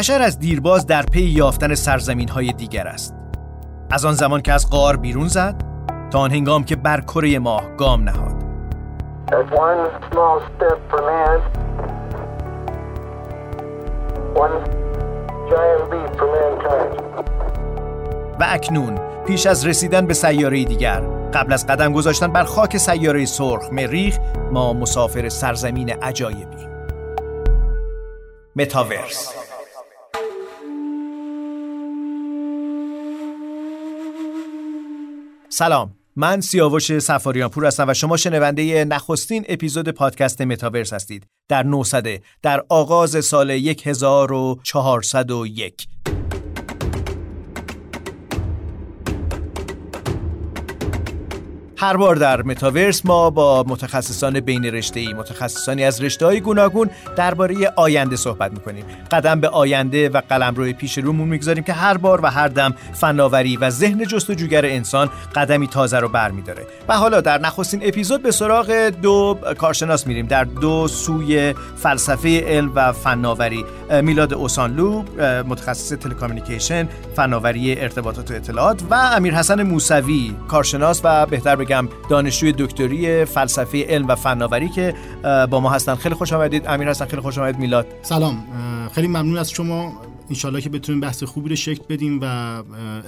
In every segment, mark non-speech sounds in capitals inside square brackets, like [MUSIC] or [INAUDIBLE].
بشر از دیرباز در پی یافتن سرزمین های دیگر است. از آن زمان که از غار بیرون زد تا آن هنگام که بر کره ماه گام نهاد. و اکنون پیش از رسیدن به سیاره دیگر قبل از قدم گذاشتن بر خاک سیاره سرخ مریخ ما مسافر سرزمین عجایبی. متاورس سلام. من سیاوش سفاریان پور هستم و شما شنونده نخستین اپیزود پادکست متاورس هستید. در 900 در آغاز سال 1401 هر بار در متاورس ما با متخصصان بین رشته ای متخصصانی از رشته های گوناگون درباره آینده صحبت می‌کنیم. قدم به آینده و قلمرو پیش رومون می‌گذاریم که هر بار و هر دم فناوری و ذهن جستجوگر انسان قدمی تازه رو برمیداره و حالا در نخستین اپیزود به سراغ دو کارشناس میریم. در دو سوی فلسفه علم و فناوری میلاد اوسانلو متخصص تلکامیونیکیشن فناوری ارتباطات و اطلاعات و امیر حسن موسوی کارشناس و بهتر بگم دانشجوی دکتری فلسفه علم و فناوری که با ما هستن. خیلی خوش آمدید. امیر هستن. خیلی خوش آمدید. میلاد. سلام. خیلی ممنون از شما. انشالله که بتونیم بحث خوبی رو شکل بدیم و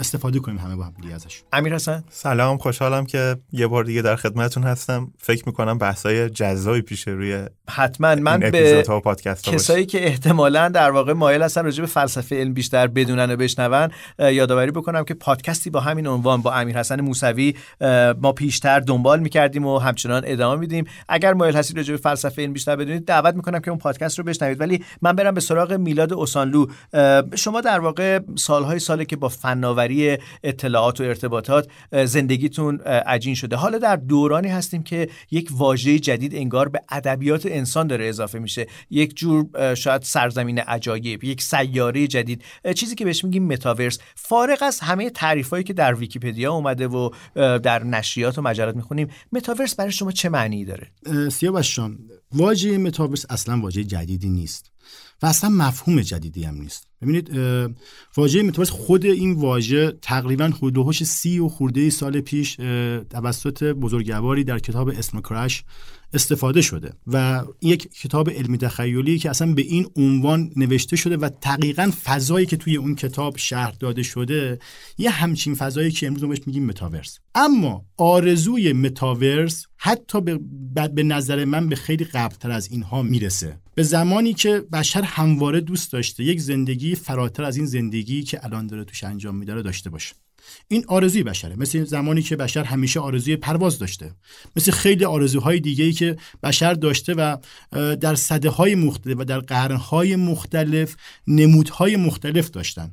استفاده کنیم همه با هم ازش. امیر حسن؟ سلام خوشحالم که یه بار دیگه در خدمتتون هستم. فکر می‌کنم بحثای جزایی پیش روی حتما. من به کسایی که احتمالا در واقع مایل هستن راجع به فلسفه علم بیشتر بدونن و بشنون یادآوری بکنم که پادکستی با همین عنوان با امیر حسن موسوی ما پیشتر دنبال می‌کردیم و همچنان ادامه میدیم. اگر مایل هستید راجع به فلسفه علم بیشتر بدونید دعوت می‌کنم که اون پادکست رو بشنوید. ولی من برم به سراغ میلاد اوسانلو. شما در واقع سالهای ساله که با فناوری اطلاعات و ارتباطات زندگیتون عجین شده. حالا در دورانی هستیم که یک واژه جدید انگار به ادبیات انسان داره اضافه میشه. یک جور شاید سرزمین عجایب یک سیاره جدید. چیزی که بهش میگیم متاورس. فارغ از همه تعریفایی که در ویکیپدیا اومده و در نشریات و مجلات می‌خونیم متاورس برای شما چه معنی داره؟ سیاوش جان واژه متاورس اصلا واژه جدیدی نیست. و اصلا مفهوم جدیدی هم نیست. ببینید واژه متاورس خود این واژه تقریبا حدودهاش سی و خورده سال پیش توسط بزرگواری در کتاب اسم کرش استفاده شده و یک کتاب علمی تخیلی که اصلا به این عنوان نوشته شده و دقیقا فضایی که توی اون کتاب شهر داده شده یه همچین فضایی که امروز بهش میگیم متاورس. اما آرزوی متاورس حتی به, به نظر من به خیلی قبلتر از اینها می‌رسه. به زمانی که بشر همواره دوست داشته یک زندگی فراتر از این زندگی که الان داره توش انجام میداره داشته باشه. این آرزوی بشره. مثل زمانی که بشر همیشه آرزوی پرواز داشته. مثل خیلی آرزوهای دیگه ای که بشر داشته و در صده های مختلف و در قرنهای مختلف نمودهای مختلف داشتن.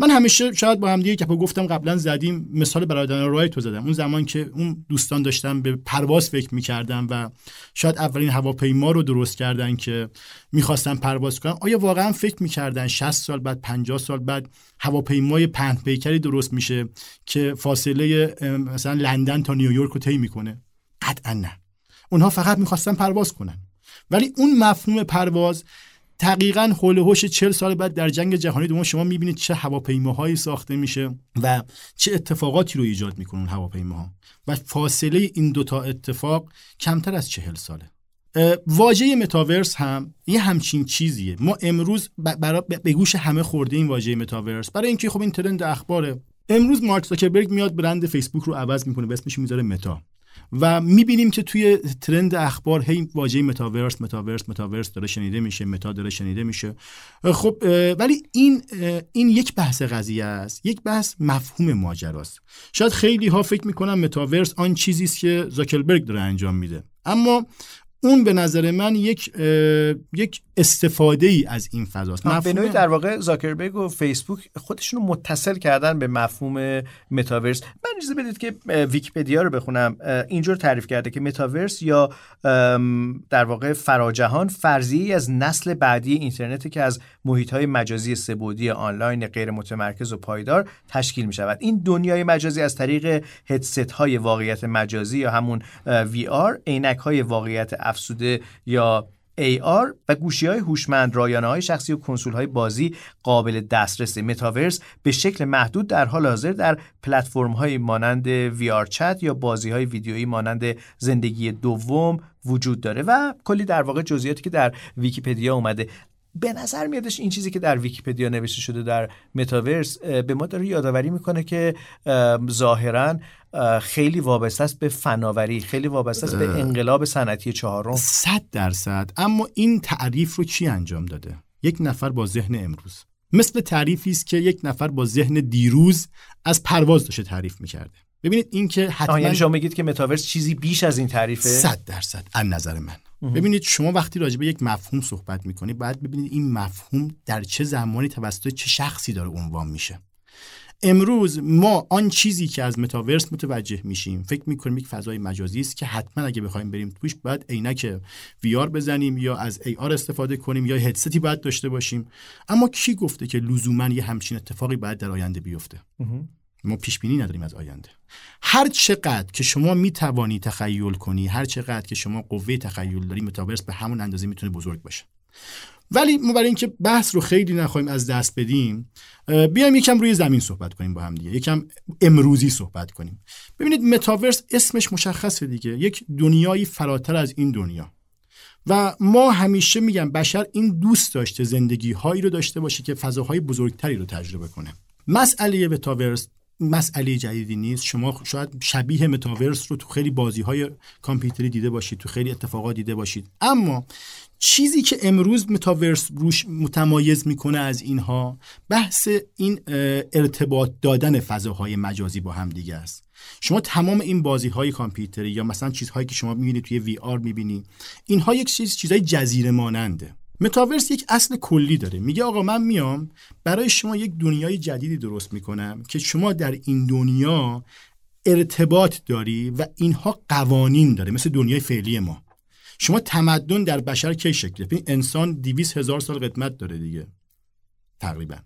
من همیشه شاید با هم دیگه گپو گفتم قبلا زدیم مثال برادران رایت تو زدم. اون زمان که اون دوستان داشتن به پرواز فکر می‌کردن و شاید اولین هواپیما رو درست کردن که می‌خواستن پرواز کنن. آیا واقعا فکر می‌کردن 60 سال بعد 50 سال بعد هواپیمای پهن پیکری درست میشه که فاصله مثلا لندن تا نیویورک رو طی می‌کنه؟ قطعا نه. اونها فقط می‌خواستن پرواز کنن. ولی اون مفهوم پرواز دقیقا حول هوش 40 سال بعد در جنگ جهانی دوم شما می‌بینید چه هواپیماهایی ساخته میشه و چه اتفاقاتی رو ایجاد می‌کنن هواپیماها. و فاصله این دوتا اتفاق کمتر از چهل ساله. واژه متاورس هم یه همچین چیزیه. ما امروز برای به گوش همه خورده این واژه متاورس. برای اینکه خب این ترند اخباره. امروز مارک زاکربرگ میاد برند فیسبوک رو عوض می‌کنه به اسمش می‌ذاره متا. و می‌بینیم که توی ترند اخبار هی واژه متاورس متاورس متاورس داره شنیده میشه متا داره شنیده میشه. خب ولی این این یک بحث قضیه است یک بحث مفهوم ماجراست. شاید خیلی ها فکر می‌کنن متاورس آن چیزی است که زاکربرگ داره انجام میده. اما اون به نظر من یک یک استفاده ای از این فضاست. به نوعی در واقع زاکربرگ و فیسبوک خودشون رو متصل کردن به مفهوم متاورس. من اجازه بدید که ویکیپدیا رو بخونم. اینجور تعریف کرده که متاورس یا در واقع فراجهان فرضی از نسل بعدی اینترنت که از محیط های مجازی سه‌بعدی آنلاین غیر متمرکز و پایدار تشکیل می شود این دنیای مجازی از طریق هدست های واقعیت مجازی یا همون VR عینک های واقعیت افزوده یا AR و گوشی های هوشمند رایانه های شخصی و کنسول های بازی قابل دسترس متاورس به شکل محدود در حال حاضر در پلتفرم های مانند VRChat یا بازی های ویدیویی مانند زندگی دوم وجود داره و کلی در واقع جزئیاتی که در ویکیپدیا اومده. به نظر میادش این چیزی که در ویکیپدیا نوشته شده در متاورس به ما داره یادآوری می‌کنه که ظاهرا خیلی وابسته است به فناوری خیلی وابسته است به انقلاب صنعتی چهارم. صد درصد. اما این تعریف رو کی انجام داده؟ یک نفر با ذهن امروز. مثل تعریفی است که یک نفر با ذهن دیروز از پرواز داشته تعریف می‌کرده. ببینید این که حتما یعنی شما میگید که متاورس چیزی بیش از این تعریفه؟ صد درصد از نظر من. ببینید شما وقتی راجع به یک مفهوم صحبت می‌کنید باید ببینید این مفهوم در چه زمانی توسط چه شخصی داره عنوان میشه. امروز ما آن چیزی که از متاورس متوجه میشیم فکر می‌کنیم یک فضای مجازی است که حتما اگه بخوایم بریم توش باید عینک وی آر بزنیم یا از ای آر استفاده کنیم یا هدستی باید داشته باشیم. اما کی گفته که لزوما یه همچین اتفاقی باید در آینده بیفته؟ ما پیش بینی نداریم از آینده. هر چقدر که شما می توانی تخیل کنی هر چقدر که شما قوه تخیل داری متاورس به همون اندازه می‌تونه بزرگ باشه. ولی ما برای اینکه بحث رو خیلی نخواهیم از دست بدیم بیایم یکم روی زمین صحبت کنیم با هم دیگه. یکم امروزی صحبت کنیم. ببینید متاورس اسمش مشخصه دیگه. یک دنیایی فراتر از این دنیا. و ما همیشه میگم بشر این دوست داشته زندگی هایی رو داشته باشه که فضاهای بزرگتری رو تجربه کنه. مسئله متاورس مسئله جدیدی نیست. شما شاید شبیه متاورس رو تو خیلی بازی های کامپیوتری دیده باشید تو خیلی اتفاقات دیده باشید. اما چیزی که امروز متاورس روش متمایز می‌کنه از اینها بحث این ارتباط دادن فضاهای مجازی با هم دیگه است. شما تمام این بازی های کامپیوتری یا مثلا چیزهایی که شما می‌بینید توی وی آر می‌بینید اینها یک چیز چیزهای جزیره ماننده متاورس یک اصل کلی داره. میگه آقا من میام برای شما یک دنیای جدیدی درست می‌کنم که شما در این دنیا ارتباط داری و اینها قوانین داره مثل دنیای فعلی ما. شما تمدن در بشر کی شکل؟ این انسان دیویس هزار سال قدمت داره دیگه تقریبا.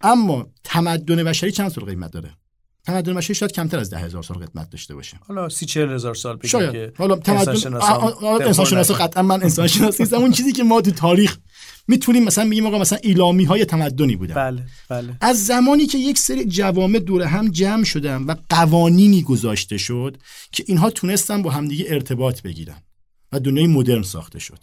اما تمدن بشری چند سال قیمت داره؟ تمدن بشری شاید کمتر از ده هزار سال قدمت داشته باشه حالا سی چهل هزار سال بگیم شاید. که حالا تمدن انسان شناس قطعا من انسان شناسی نیستم. اون چیزی که ما تو تاریخ می‌تونیم مثلا بگیم آقا مثلا ایلامی های تمدنی بودن. بله بله. از زمانی که یک سری جوامع دور هم جمع شدن و قوانینی گذاشته شد که اینها تونستن با همدیگه ارتباط بگیرن و دنیای مدرن ساخته شد.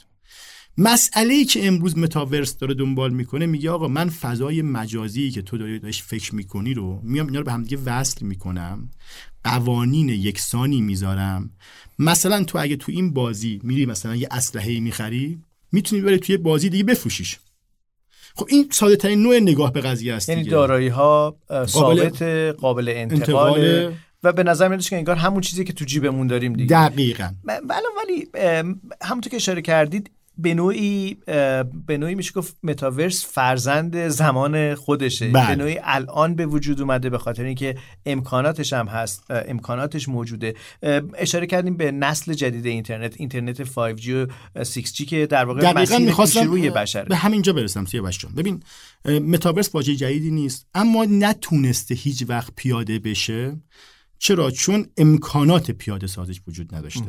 مسئله ای که امروز متاورس داره دنبال می‌کنه میگه آقا من فضای مجازی که تو داری داشت فکر می‌کنی رو میام اینا رو به همدیگه وصل می‌کنم قوانین یکسانی می‌ذارم. مثلا تو اگه تو این بازی میری مثلا یه اسلحه می‌خری می‌تونی بری توی بازی دیگه بفروشیش. خب این ساده ترین نوع نگاه به قضیه است یعنی دارایی ها ثابت قابل انتقال و به نظر میاد که انگار همون چیزی که تو جیبمون داریم دیگه. دقیقاً. ولی ولی همونطور که اشاره کردید به نوعی به نوعی میشه گفت متاورس فرزند زمان خودشه. بله. به نوعی الان به وجود اومده به خاطر اینکه امکاناتش هم هست امکاناتش موجوده. اشاره کردیم به نسل جدید اینترنت اینترنت 5G و 6G که در واقع مسیر روی بشره به همینجا برسم سیاوش جان. ببین متاورس واژه جدیدی نیست اما نتونسته هیچ وقت پیاده بشه. چرا؟ چون امکانات پیاده سازش وجود نداشته.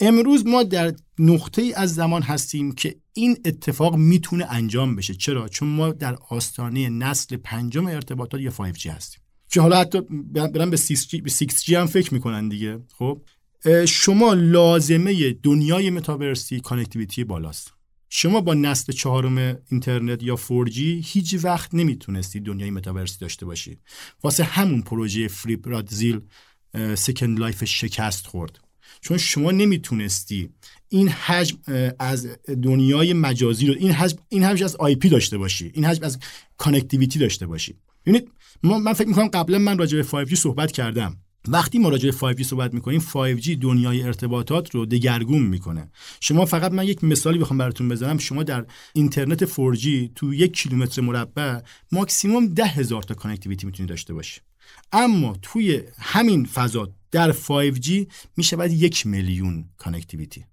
امروز ما در نقطه ای از زمان هستیم که این اتفاق می‌تونه انجام بشه. چرا؟ چون ما در آستانه نسل پنجم ارتباطات یا 5G هستیم. که حالا حتی برن به 6G, به 6G هم فکر می‌کنن دیگه. خب؟ شما لازمه دنیای متاورسی connectivity بالاست. شما با نسل چهارم اینترنت یا 4G هیچ وقت نمی‌تونستی دنیای متاورسی داشته باشی. واسه همون پروژه فیلیپ رزدیل Second Life شکست خورد. چون شما نمی‌تونستی این حجم از دنیای مجازی رو این حجم این حجم از IP داشته باشی این حجم از connectivity داشته باشی. ببینید من فکر می‌کنم قبلا من راجع به 5G صحبت کردم. وقتی ما راجع به 5G صحبت می‌کنیم 5G دنیای ارتباطات رو دگرگون می‌کنه. شما فقط من یک مثالی بخوام براتون بزنم. شما در اینترنت 4G تو یک کیلومتر مربع ماکسیموم ده هزار تا connectivity می‌تونی داشته باشی. اما توی همین فضا در 5G میشه باید یک میلیون connectivity.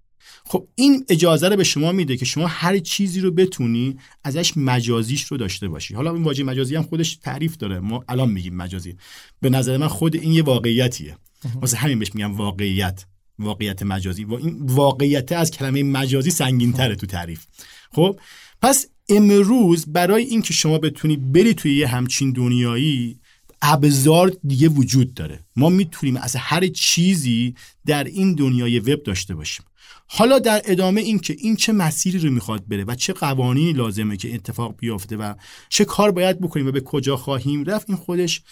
خب این اجازه رو به شما میده که شما هر چیزی رو بتونی ازش مجازیش رو داشته باشی. حالا این واژه مجازی هم خودش تعریف داره. ما الان میگیم مجازی. به نظر من خود این یه واقعیتیه. واسه همین بهش میگم واقعیت. واقعیت مجازی. و این واقعیت از کلمه مجازی سنگین تره تو تعریف. خب پس امروز برای اینکه شما بتونی بری توی یه همچین دنیایی ابزار دیگه وجود داره. ما می‌تونیم از هر چیزی در این دنیای وب داشته باشیم. حالا در ادامه این که این چه مسیری رو می‌خواد بره و چه قوانینی لازمه که اتفاق بیافته و چه کار باید بکنیم و به کجا خواهیم رفت این خودش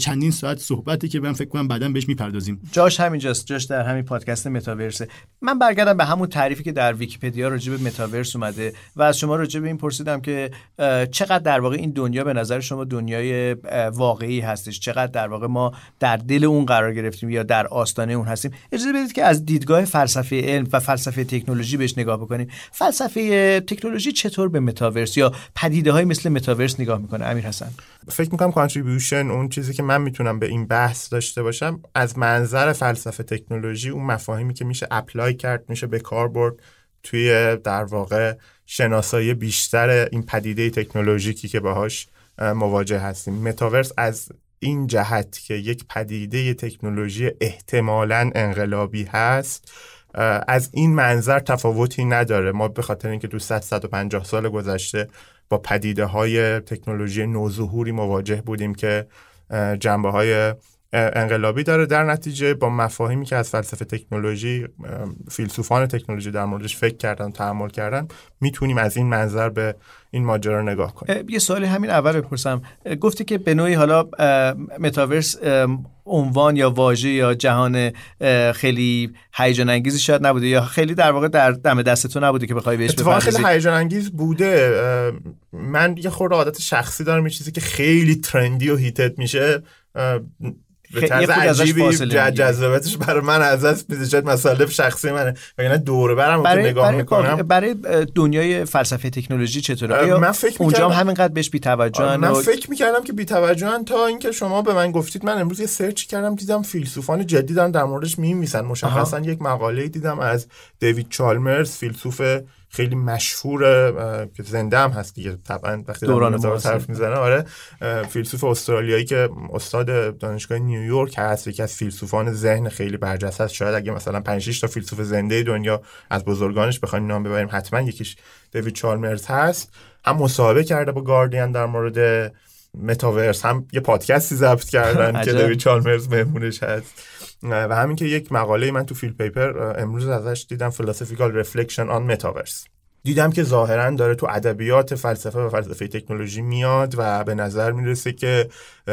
چندین ساعت صحبتی که من فکر کنم بعدا بهش می‌پردازیم. جاش همینجاست جاش در همین پادکست متاورسه. من برگردم به همون تعریفی که در ویکیپدیا راجع به متاورس اومده و از شما راجع به این پرسیدم که چقدر در واقع این دنیا به نظر شما دنیای واقعی هستش؟ چقدر در واقع ما در دل اون قرار گرفتیم یا در آستانه اون هستیم؟ اجازه بدید که از دیدگاه فلسفه علم و فلسفه تکنولوژی بهش نگاه بکنیم فلسفه تکنولوژی چطور به متاورس یا پدیده های مثل متاورس نگاه می‌کنه؟ امیر حسن. فکر می‌کنم contribution اون چیزی که من می‌تونم به این بحث داشته باشم از منظر فلسفه تکنولوژی اون مفاهیمی که میشه apply کرد میشه به کار برد توی در واقع شناسایی بیشتر این پدیده تکنولوژیکی که باهاش مواجه هستیم. متاورس از این جهت که یک پدیده تکنولوژی احتمالا انقلابی هست از این منظر تفاوتی نداره. ما به خاطر اینکه تو 100 150 سال گذشته با پدیده های تکنولوژی نوظهوری مواجه بودیم که جنبه های انقلابی داره. در نتیجه با مفاهیمی که از فلسفه تکنولوژی فیلسوفان تکنولوژی در موردش فکر کردن تحمل کردن می‌تونیم از این منظر به این ماجرا نگاه کنیم. یه سوالی همین اول بپرسم. گفتی که به نوعی حالا متاورس عنوان یا واژه یا جهان خیلی هیجان انگیزی شاید نبوده یا خیلی در واقع در دم دست تو نبوده که بخوای بهش اتفاقا خیلی هیجان انگیز بوده. من یه خورده عادت شخصی دارم یه چیزی که خیلی ترندی و هیتت میشه. به طرز عجیبی جذابیتش برای من از میده. شاید مسئله شخصی منه. وگرنه دوره برم برای نگاه برای می‌کنم. برای دنیای فلسفه تکنولوژی چطوره؟ من فکر اونجا هم همینقدر بهش بی‌توجهن من و... فکر می‌کردم که بی‌توجهن تا اینکه شما به من گفتید. من امروز یه سرچ کردم دیدم فیلسوفان جدی دارن در موردش میمیسن مشخصا یک مقاله دیدم از دیوید چالمرز فیلسوف خیلی مشهور که زنده هم هست دیگه. طبعا وقتی دوران طرف می‌زنه آره. فیلسوف استرالیایی که استاد دانشگاه نیویورک هست یکی از فیلسوفان ذهن خیلی برجسته است. شاید اگه مثلا 5 تا فیلسوف زنده دنیا از بزرگانش بخوایم نام ببریم حتما یکیش دیوید چالمرز هست. هم مصاحبه کرده با گاردین در مورد متاورس هم یه پادکستی ضبط کردن که دیوید چالمرز مهمونش هست. و همین که یک مقاله من تو PhilPapers امروز ازش دیدم philosophical reflection on metaverse دیدم که ظاهرا داره تو ادبیات فلسفه و فلسفه تکنولوژی میاد و به نظر می‌رسه که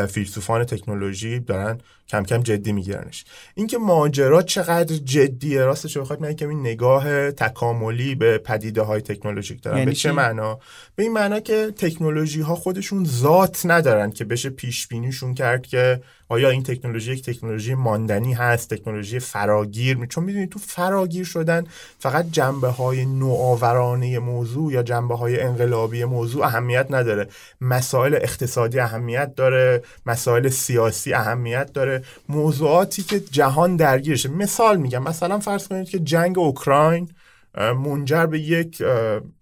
فیلسوفان تکنولوژی دارن کم کم جدی میگیرنش. اینکه ماجرا چقدر جدیه راستش بخواد من کمی نگاه تکاملی به پدیده های تکنولوژیک دارن یعنی به چه معنا؟ به این معنا که تکنولوژی ها خودشون ذات ندارن که بشه پیش بینیشون کرد که آیا این تکنولوژی یک تکنولوژی ماندنی هست تکنولوژی فراگیر چون می‌دونید تو فراگیر شدن فقط جنبه های نوآورانه موضوع یا جنبه های انقلابی موضوع اهمیت نداره. مسائل اقتصادی اهمیت داره مسائل سیاسی اهمیت داره موضوعاتی که جهان درگیرشه. مثال میگم مثلا فرض کنید که جنگ اوکراین منجر به یک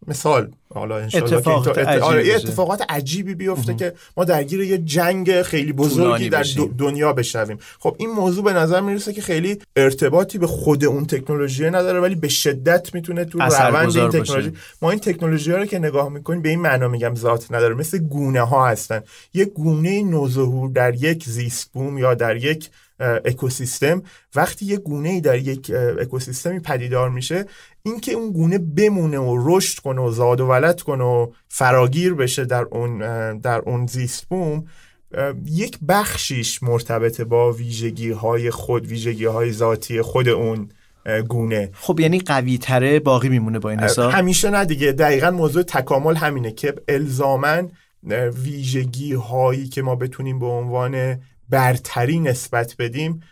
مثال. حالا اتفاق آره اتفاقات عجیبی بیفته که ما درگیر یه جنگ خیلی بزرگی در دنیا بشویم. خب این موضوع به نظر می‌رسه که خیلی ارتباطی به خود اون تکنولوژی نداره ولی به شدت می‌تونه تو روند این تکنولوژی ما این تکنولوژی ها رو که نگاه می‌کنیم به این معنا میگم ذات نداره مثل گونه ها هستن. یه گونه نوظهور در یک زیست بوم یا در یک اکوسیستم. وقتی یه گونه ای در یک اکوسیستمی پدیدار میشه اینکه اون گونه بمونه و رشد کنه و زاد و ولد کنه و فراگیر بشه در اون در اون زیست بوم یک بخشیش مرتبط با ویژگی های خود ویژگی های ذاتی خود اون گونه. خب یعنی قوی تره باقی میمونه با این حساب؟ همیشه نه دیگه. دقیقا موضوع تکامل همینه که الزاما ویژگی هایی که ما بتونیم به عنوان برتری نسبت بدیم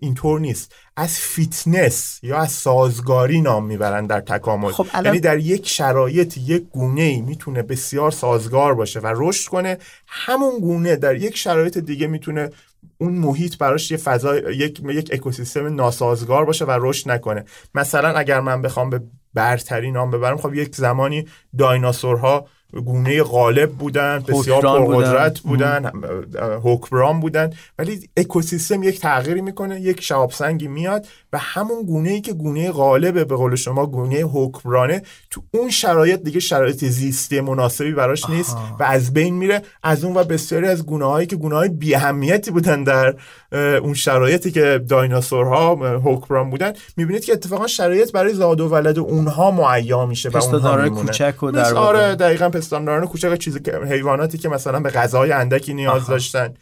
اینطور نیست. از فیتنس یا از سازگاری نام می‌برن در تکامل. خب یعنی در یک شرایط یک گونه ای می‌تونه بسیار سازگار باشه و رشد کنه. همون گونه در یک شرایط دیگه می‌تونه اون محیط براش یه فضا یک یک اکوسیستم ناسازگار باشه و رشد نکنه. مثلا اگر من بخوام به برتری نام ببرم خب یک زمانی دایناسورها گونه غالب بودن بسیار پرقدرت بودن, بودن حکمران بودن. ولی اکوسیستم یک تغییری می‌کنه یک شهاب سنگی میاد و همون گونه ای که گونه غالبه به قول شما گونه حکمرانه تو اون شرایط دیگه شرایط زیستی مناسبی براش نیست و از بین میره. از اون و بسیاری از گونه هایی که گونه های بی اهمیتی بودن در اون شرایطی که دایناسورها حکمران بودن می‌بینید که اتفاقا شرایط برای زاد و ولد اونها معیا میشه و اونها کوچک و در آره دقیقاً پستانداران کوچک چیزی که حیواناتی که مثلا به غذای اندکی نیاز داشتن.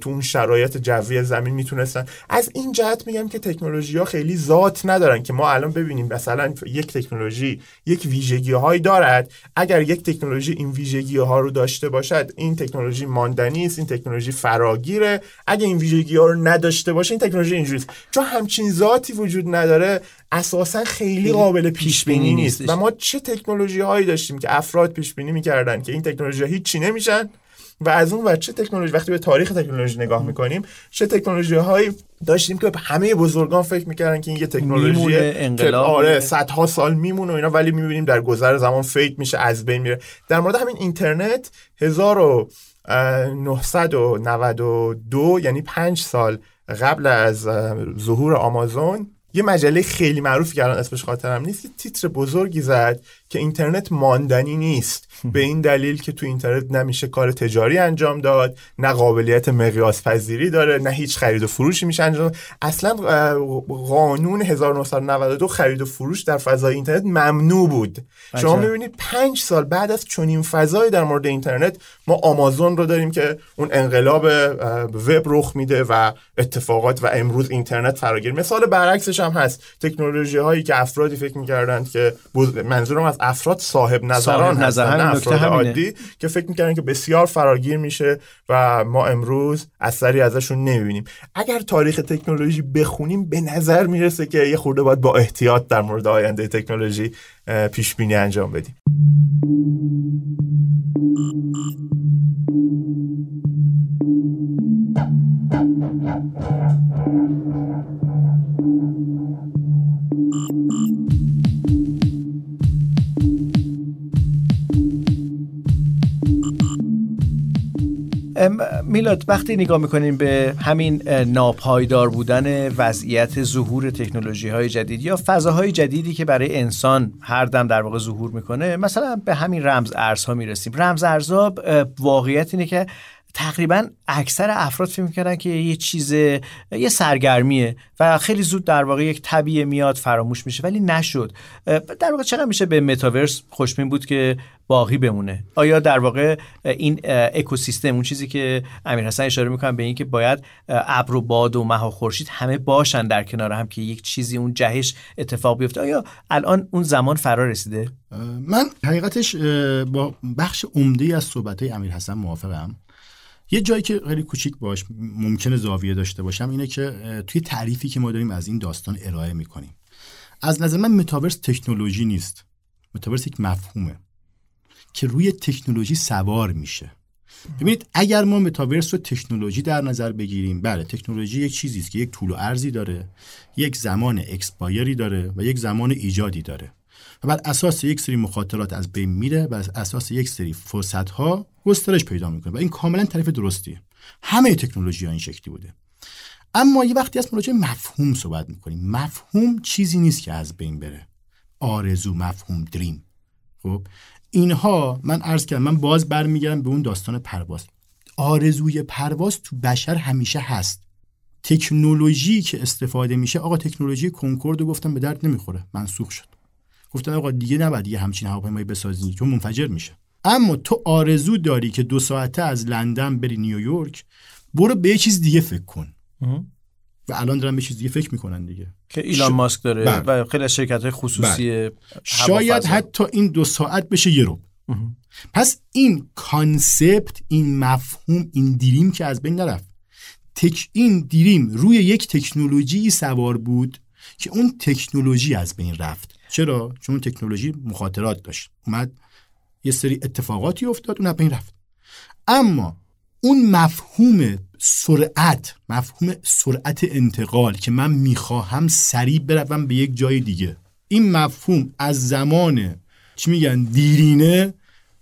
تو اون شرایط جوی زمین می‌تونستن. از این جهت میگم که تکنولوژی ها خیلی ذات ندارن که ما الان ببینیم مثلا یک تکنولوژی یک ویژگی هایی دارد. اگر یک تکنولوژی این ویژگی ها رو داشته باشد این تکنولوژی ماندنی است این تکنولوژی فراگیره. اگر این ویژگی ها رو نداشته باشه این تکنولوژی اینجوری چون همچین ذاتی وجود نداره اساسا خیلی قابل پیش بینی نیست. و ما چه تکنولوژی هایی داشتیم که افراد پیش بینی می‌کردن که این تکنولوژی هیچی نمیشن؟ و از اون ور چه تکنولوژی وقتی به تاریخ تکنولوژی نگاه می‌کنیم چه تکنولوژی هایی داشتیم که همه بزرگان فکر می‌کردن که این یه تکنولوژی که آره صدها سال میمونه و اینا ولی می‌بینیم در گذر زمان فیت میشه از بین میره. در مورد همین اینترنت 1992 یعنی پنج سال قبل از ظهور آمازون یه مجله خیلی معروفی که الان اسمش خاطرم نیست یه تیتر بزرگی زد که اینترنت ماندنی نیست. به این دلیل که تو اینترنت نمیشه کار تجاری انجام داد نه قابلیت مقیاس پذیری داره نه هیچ خرید و فروشی میشه انجام اصلا قانون 1992 خرید و فروش در فضای اینترنت ممنوع بود. شما می‌بینید پنج سال بعد از چنین فضایی در مورد اینترنت ما آمازون رو داریم که اون انقلاب وب رخ میده و اتفاقات و امروز اینترنت فراگیر. مثال برعکسش هم هست. تکنولوژی هایی که افرادی فکر می‌کردند که منظورم از افراد صاحب نظران هستن نه افراد عادی که فکر می‌کردن که بسیار فراگیر میشه و ما امروز اثری ازشون نمی‌بینیم. اگر تاریخ تکنولوژی بخونیم به نظر می‌رسه که یه خورده باید با احتیاط در مورد آینده تکنولوژی پیش بینی انجام بدیم. میلاد وقتی نگاه می‌کنیم به همین ناپایدار بودن وضعیت ظهور تکنولوژی های جدید یا فضاهای جدیدی که برای انسان هر دم در واقع ظهور می‌کنه مثلا به همین رمز ارزها می‌رسیم. رمز ارزها واقعیت اینه که تقریبا اکثر افراد فکر می‌کردن که یه چیز یه سرگرمیه و خیلی زود در واقع یک طبیعه میاد فراموش میشه ولی نشد. در واقع چقدر میشه به متاورس خوشبین بود که باقی بمونه؟ آیا در واقع این اکوسیستم اون چیزی که امیر حسن اشاره می‌کنم به این که باید ابر و باد و مه و خورشید همه باشن در کنار هم که یک چیزی اون جهش اتفاق بیفته آیا الان اون زمان فرا رسیده؟ من حقیقتش با بخش عمده از صحبت امیر حسن موافقم. یه جایی که خیلی کوچیک باش ممکنه زاویه داشته باشم اینه که توی تعریفی که ما داریم از این داستان ارائه می‌کنیم. از نظر من متاورس تکنولوژی نیست. متاورس یک مفهومه که روی تکنولوژی سوار میشه. ببینید اگر ما متاورس رو تکنولوژی در نظر بگیریم بله تکنولوژی یک چیزی است که یک طول و ارزی داره یک زمان اکسپایری داره و یک زمان ایجادی داره. بر اساس یک سری مخاطرات از بین میره و اساس یک سری فرصت ها گسترش پیدا می‌کنه و این کاملا تعریف درستیه همه تکنولوژی ها این شکلی بوده. اما یه وقتی از راجع مفهوم صحبت می‌کنیم مفهوم چیزی نیست که از بین بره. آرزو مفهوم دریم. خب اینها من عرض کردم من باز برمیگردم به اون داستان پرواز. آرزوی پرواز تو بشر همیشه هست. تکنولوژی که استفاده میشه آقا تکنولوژی کنکورد گفتم به درد نمی‌خوره. منسوخ شد. گفتن آقا دیگه نباید یه همچین هواپیمایی بسازی چون منفجر میشه. اما تو آرزو داری که دو ساعته از لندن بری نیویورک برو به یه چیز دیگه فکر کن. و الان دارن به چیز دیگه فکر می‌کنن دیگه. که ایلان ماسک داره بله. و خیلی شرکت های خصوصی بله. شاید حتی این دو ساعت بشه یه رو پس این concept این مفهوم این دیریم که از بین نرفت. تک این دیریم روی یک تکنولوژی سوار بود که اون تکنولوژی از بین رفت. چرا؟ چون تکنولوژی مخاطرات داشت. اومد یه سری اتفاقاتی افتاد اون بین رفت. اما اون مفهوم سرعت مفهوم سرعت انتقال که من می‌خواهم سریع بروم به یک جای دیگه. این مفهوم از زمان چی میگن؟ دیرینه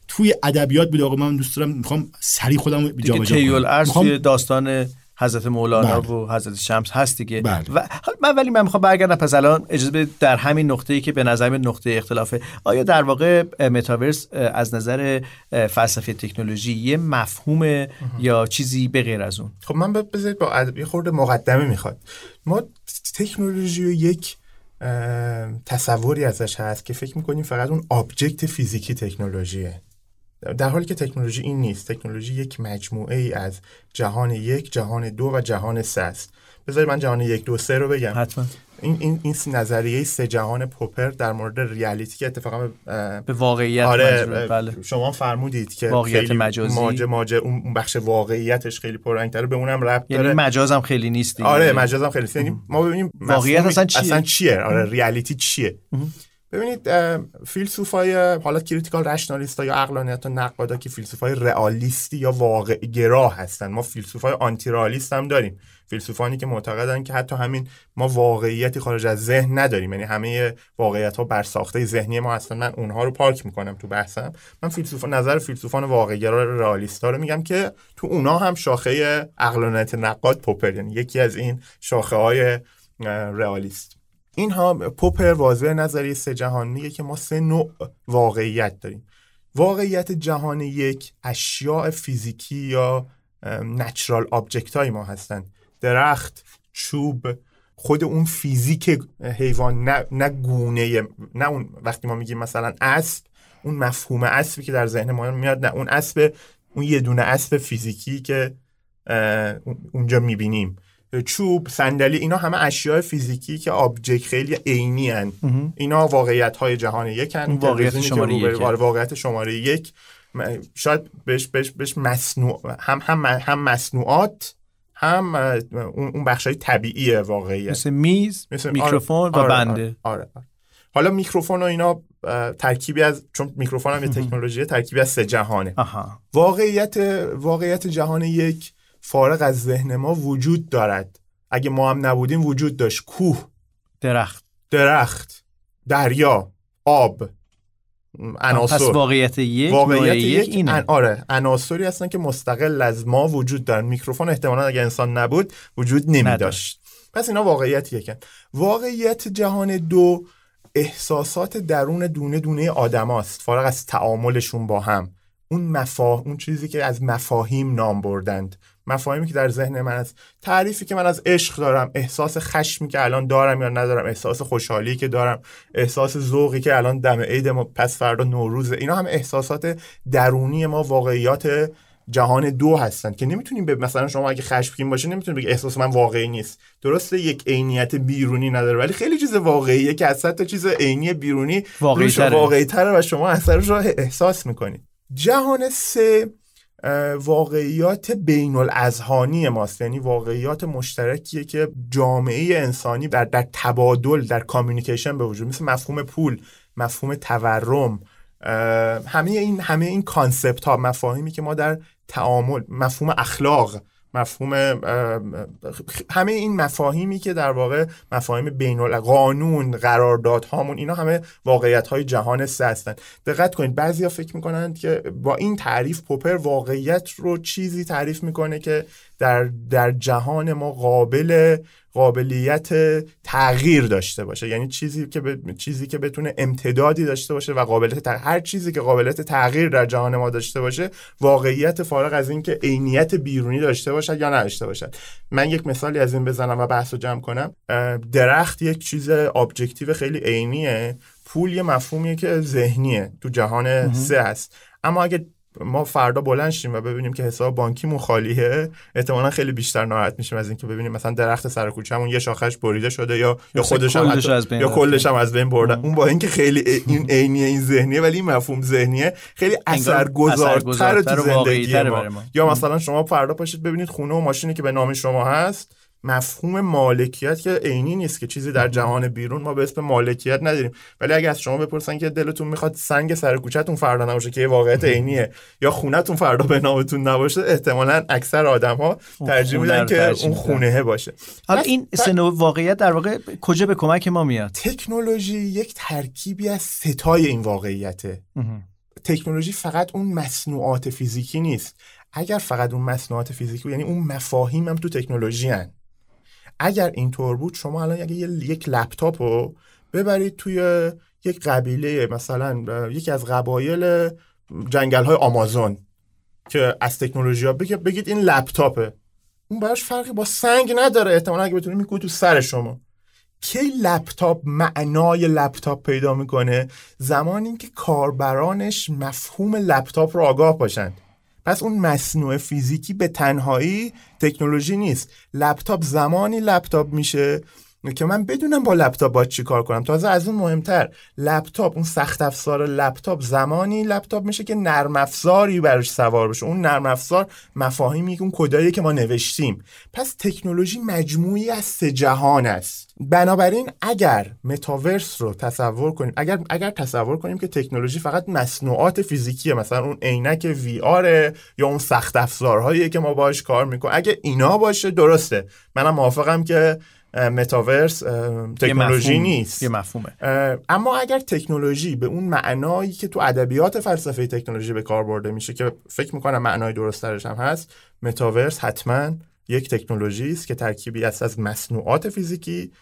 توی ادبیات بود آقا من دوست دارم می‌خوام سری خودم جابجا کنم. توی داستان حضرت مولانا بله. و حضرت شمس هست دیگه. بله. و من ولی من می‌خوام برگردم پس الان اجازه در همین نقطه‌ای که به نظر نقطه اختلافه آیا در واقع متاورس از نظر فلسفه تکنولوژی یه مفهوم یا چیزی به غیر از اون؟ خب من بذارید با ادبی خورده مقدمه می‌خواد. ما تکنولوژی و یک تصوری ازش هست که فکر می‌کنیم فقط اون object فیزیکی تکنولوژیه. در حالی که تکنولوژی این نیست. تکنولوژی یک مجموعه ای از جهان یک جهان دو و جهان سه است. بذارید من جهان یک دو سه رو بگم. حتما. این این این نظریه سه جهان پوپر در مورد ریالیتی که اتفاقا به واقعیت آره بله. شما فرمودید که واقعیت مجازی. ماجه ماجه اون بخش واقعیتش خیلی پررنگ‌تره. به اونم ربط یعنی داره. مجازم خیلی نیست دیگه. آره مجازم خیلی نیست. یعنی ما ببینیم واقعیت اصلا چیه؟ اصلا چیه؟ آره ریالیتی چیه؟ ببینید فیلسوفای حالا critical rationalist یا عقلانیت نقادا که فیلسوفای رئالیستی یا واقع گرا هستن ما فیلسوفای anti رئالیست هم داریم. فیلسوفانی که معتقدن که حتی همین ما واقعیتی خارج از ذهن نداریم. یعنی همه واقعیت ها بر ساخته ذهنی ما هستن. من اونها رو پارک می‌کنم تو بحثم. من فیلسوف نظر فیلسوفان واقعگرا رئالیستا رو میگم که تو اونها هم شاخه عقلانیت نقاد پوپر یعنی یکی از این شاخه های رئالیست. اینها پوپر واضع نظریه سه جهان میگه که ما سه نوع واقعیت داریم. واقعیت جهان یک اشیاء فیزیکی یا natural object های ما هستند. درخت چوب خود اون فیزیک حیوان نه, نه گونه نه اون وقتی ما میگیم مثلا اسب اون مفهوم اسبی که در ذهن ما میاد نه اون اسب اون یه دونه اسب فیزیکی که اونجا می‌بینیم. چوب صندلی اینا همه اشیاء فیزیکی که object خیلی عینی هن. اینا واقعیت های جهان یک هن. واقعیت شماره یک. آره، واقعیت شماره یک. شاید بهش, بهش, بهش مصنوع هم, هم, هم مصنوعات هم اون بخش های طبیعی واقعیه مثل میز مثل میکروفون و آره، بنده. آره, آره. حالا میکروفون و اینا ترکیبی از چون میکروفون هم یه تکنولوژی ترکیبی از سه جهانه. واقعیت واقعیت جهان یک فارغ از ذهن ما وجود دارد. اگه ما هم نبودیم وجود داشت. کوه درخت. درخت دریا آب عناصر. پس واقعیت یک واقعیت یک اینه. آره عناصری هستن که مستقل از ما وجود دارن. میکروفون احتمالا اگه انسان نبود وجود نمی داشت پس اینا واقعیت یکن. واقعیت جهان دو احساسات درون دونه دونه آدماست. فارغ از تعاملشون با هم. اون مفاه اون چیزی که از مفاهیم نام بردند. مفاهیمی که در ذهن من است تعریفی که من از عشق دارم احساس خشمی که الان دارم یا ندارم احساس خوشحالی که دارم احساس ذوقی که الان دم عید ما پس فردا نوروز اینا هم احساسات درونی ما واقعیات جهان دو هستن که نمی‌تونیم به مثلا شما اگه خشمگین باشه نمی‌تونیم بگی احساس من واقعی نیست. درسته یک عینیت بیرونی نداره ولی خیلی چیز واقعیه که از تا چیز عینی بیرونی واقعی تره. و شما اثرش رو احساس می‌کنید جهان سه واقعیات بین الاذهانی ماست. یعنی واقعیات مشترکیه که جامعه انسانی در, در تبادل در communication به وجود مثل مفهوم پول مفهوم تورم همه این همه این concept ها مفاهیمی که ما در تعامل مفهوم اخلاق مفهوم همه این مفاهیمی که در واقع مفاهیم بین قانون قرارداد هامون اینا همه واقعیت های جهان سه هستن. دقت کنید بعضیا فکر می‌کنند که با این تعریف پوپر واقعیت رو چیزی تعریف می‌کنه که در در جهان ما قابل قابلیت تغییر داشته باشه. یعنی چیزی که چیزی که بتونه امتدادی داشته باشه و قابلیت هر چیزی که قابلیت تغییر در جهان ما داشته باشه واقعیت فارغ از اینکه عینیت بیرونی داشته باشد یا نداشته باشد. من یک مثالی از این بزنم و بحث رو جمع کنم. درخت یک چیز objective خیلی عینیه. پول یه مفهومیه که ذهنیه. تو جهان سه هست. اما اگه ما فردا بلند شیم و ببینیم که حساب بانکیمون خالیه. احتمالا خیلی بیشتر ناراحت میشیم از اینکه ببینیم مثلا درخت سر کوچه‌مون یه شاخش بریده شده یا یا خودش هم یا کلش هم از بین بردن اون با اینکه خیلی این عینیه این ذهنیه ولی این مفهوم ذهنیه خیلی اثرگذارتر تو زندگی ما. ما. یا مثلا شما فردا پاشید ببینید خونه و ماشینی که به نام شما هست. مفهوم مالکیت که عینی نیست که چیزی در جهان بیرون ما به اسم مالکیت نداریم. ولی اگه از شما بپرسن که دلتون می‌خواد سنگ سر کوچهتون فردا نباشه که یه واقعیت عینیه یا خونهتون فردا به نامتون نباشه احتمالا اکثر آدم ها ترجیح میدن که اون خونه باشه. حالا این سنو واقعیت در واقع کجا به کمک ما میاد؟ تکنولوژی یک ترکیبی از ستای این واقعیته. تکنولوژی فقط اون مصنوعات فیزیکی نیست. اگر فقط اون مصنوعات فیزیکی یعنی اون مفاهیم هم تو تکنولوژی هن. اگر اینطور بود شما الان اگه یک لپتاپ رو ببرید توی یک قبیله مثلا یکی از قبایل جنگل های آمازون که از تکنولوژی ها بگید این لپتاپه. اون براش فرقی با سنگ نداره. احتمالا اگه بتونی می‌کنه تو سر شما. کی لپتاپ معنای لپتاپ پیدا می‌کنه؟ زمانی که کاربرانش مفهوم لپتاپ رو آگاه باشند. پس اون مصنوع فیزیکی به تنهایی تکنولوژی نیست. لپتاپ زمانی لپتاپ میشه که من بدونم با لپتاپ باید چی کار کنم. تازه از اون مهمتر لپتاپ اون سخت افزار لپتاپ زمانی لپتاپ میشه که نرم افزاری براش سوار بشه. اون نرم افزار مفاهیمی اون کدایی که ما نوشتیم. پس تکنولوژی مجموعه‌ای از سه جهان است. بنابراین اگر متاورس رو تصور کنیم اگر اگر تصور کنیم که تکنولوژی فقط مصنوعات فیزیکیه مثلا اون عینک VR یا اون سخت افزارهایی که ما باش کار می‌کنیم اگه اینا باشه درسته. منم موافقم که متاورس تکنولوژی نیست. یه مفهومه. اما اگر تکنولوژی به اون معنایی که تو ادبیات فلسفه تکنولوژی به کار برده میشه که فکر می‌کنم معنای درسترش هم هست متاورس حتما یک تکنولوژی است که ترکیبی است از مصنوعات فیزیکی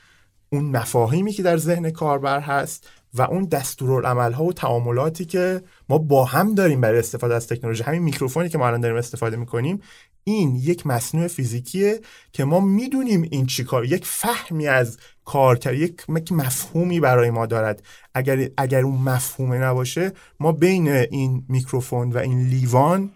اون مفاهیمی که در ذهن کاربر هست و اون دستورالعملها و تعاملاتی که ما با هم داریم برای استفاده از تکنولوژی. همین میکروفونی که ما الان داریم استفاده می‌کنیم این یک مصنوع فیزیکیه که ما می‌دونیم این چیکار یک فهمی از کار کرد یک مفهومی برای ما دارد. اگر اگر اون مفهومه نباشه ما بین این میکروفون و این لیوان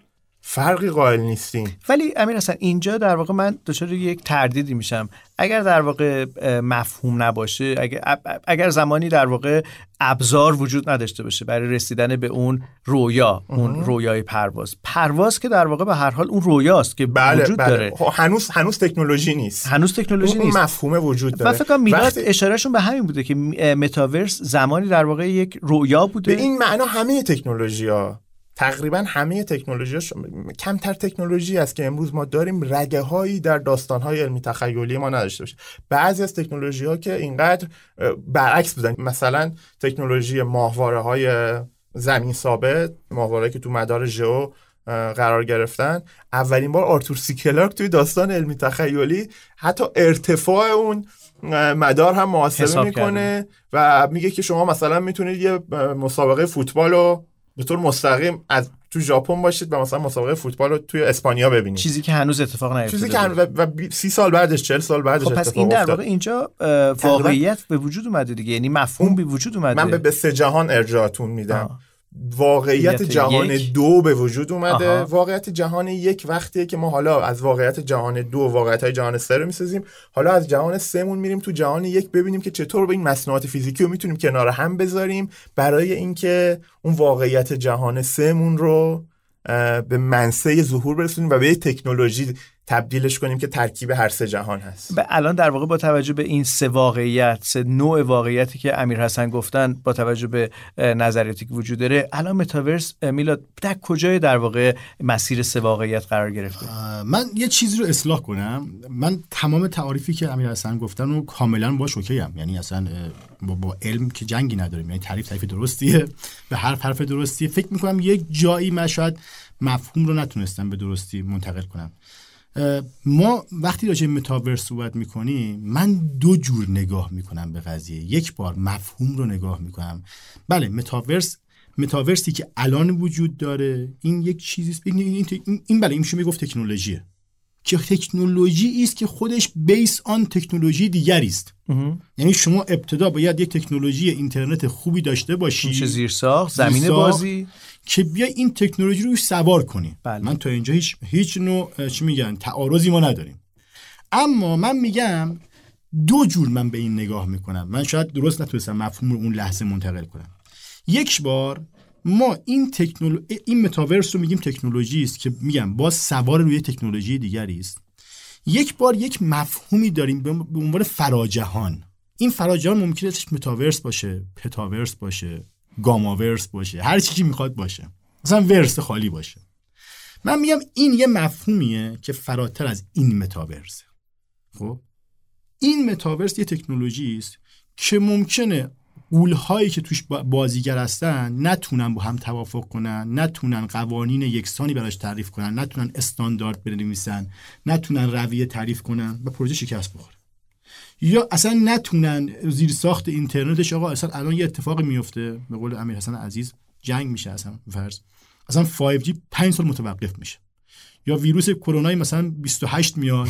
فرقی قائل نیستیم. ولی امیر اصلا اینجا در واقع من دچار یک تردیدی میشم. اگر در واقع مفهوم نباشه اگر, اگر زمانی در واقع ابزار وجود نداشته باشه برای رسیدن به اون رویا اون رویای پرواز. پرواز که در واقع به هر حال اون رویاست که بله، وجود بله. داره. خب، هنوز هنوز تکنولوژی نیست. هنوز تکنولوژی نیست. مفهوم وجود داره. فکر کنم وقتی... اشارهشون به همین بوده که متاورس زمانی در واقع یک رویا بوده. به این معنا همه تکنولوژی ها تقریبا همه تکنولوژی کمتر تکنولوژی است که امروز ما داریم رگه هایی در داستان های علمی تخیلی ما نداشته باشه بعضی از تکنولوژی ها که اینقدر برعکس بودن. مثلا تکنولوژی ماهواره های زمین ثابت ماهواره که تو مدار ژئو قرار گرفتن. اولین بار آرتور سی توی داستان علمی تخیلی حتی ارتفاع اون مدار هم محاسبه می‌کنه و میگه که شما مثلا می‌تونید یه مسابقه فوتبال رو به طور مستقیم از تو ژاپن باشید و مثلا مسابقه فوتبال رو توی اسپانیا ببینید. چیزی که هنوز اتفاق نیفتاده چیزی که هنوز و, سی سال بعدش 40 سال بعدش خب پس این در واقع اینجا واقعیت به وجود اومده دیگه. یعنی مفهوم به وجود اومده. من به سه جهان ارجاعتون میدم. واقعیت جهان دو به وجود اومده. آها. واقعیت جهان یک وقتیه که ما حالا از واقعیت جهان دو واقعیت های جهان سه رو می‌سازیم. حالا از جهان سه مون میریم تو جهان یک ببینیم که چطور به این مصنوعات فیزیکی رو می‌تونیم کنار هم بذاریم برای اینکه اون واقعیت جهان سه مون رو به منصه ظهور برسونیم و به یک تکنولوژی تبدیلش کنیم که ترکیب هر سه جهان هست. به الان در واقع با توجه به این سه واقعیت سه نوع واقعیتی که امیر حسن گفتن با توجه به نظریاتی که وجود داره الان متاورس میلاد در کجای در واقع مسیر سه واقعیت قرار گرفته؟ من یه چیزی رو اصلاح کنم. من تمام تعاریفی که امیر حسن گفتن رو کاملا با اوکی یعنی اصلا با, با علم که جنگی نداریم. یعنی تعریف تعریف درستیه. به هر حرف درستیه. فکر می‌کنم یک جایی من شاید مفهوم رو نتونستم به درستی منتقل کنم. ما وقتی راجع متاورس صحبت می‌کنیم من دو جور نگاه می‌کنم به قضیه. یک بار مفهوم رو نگاه می‌کنم. بله متاورس متاورسی که الان وجود داره این یک چیزی این, این, این بله این میشه می‌گفت تکنولوژیه. که تکنولوژی است که خودش بیس آن تکنولوژی دیگری است. یعنی شما ابتدا باید یک تکنولوژی اینترنت خوبی داشته باشی. میشه زیر ساخت زمین بازی. که بیا این تکنولوژی رو سوار کنی. بله. من تا اینجا هیچ هیچ نوع چی میگن تعارضی ما نداریم. اما من میگم دو جور من به این نگاه می‌کنم. من شاید درست نتونستم مفهوم رو اون لحظه منتقل کنم. یک بار ما این تکنولو... این متاورس رو میگیم تکنولوژی است که میگم باز سوار روی تکنولوژی دیگری است. یک بار یک مفهومی داریم به عنوان فراجهان. این فراجهان ممکنه ازش متاورس باشه پتاورس باشه. گاماورس باشه هر چی که می‌خواد باشه. مثلا ورس خالی باشه. من میگم این یه مفهومیه که فراتر از این متاورس. خب؟ این متاورس یه تکنولوژی است که ممکنه قولهایی که توش بازیگر هستن نتونن با هم توافق کنن نتونن قوانین یکسانی براش تعریف کنن نتونن استاندارد بنویسن نتونن رویه تعریف کنن و پروژه شکست بخوره. یا اصلا نتونن زیر ساخت اینترنتش آقا اصلا الان یه اتفاقی میفته. به قول امیر حسن عزیز جنگ میشه اصلا فرض. اصلا 5G 5 سال متوقف میشه. یا ویروس کرونا مثلا 28 میاد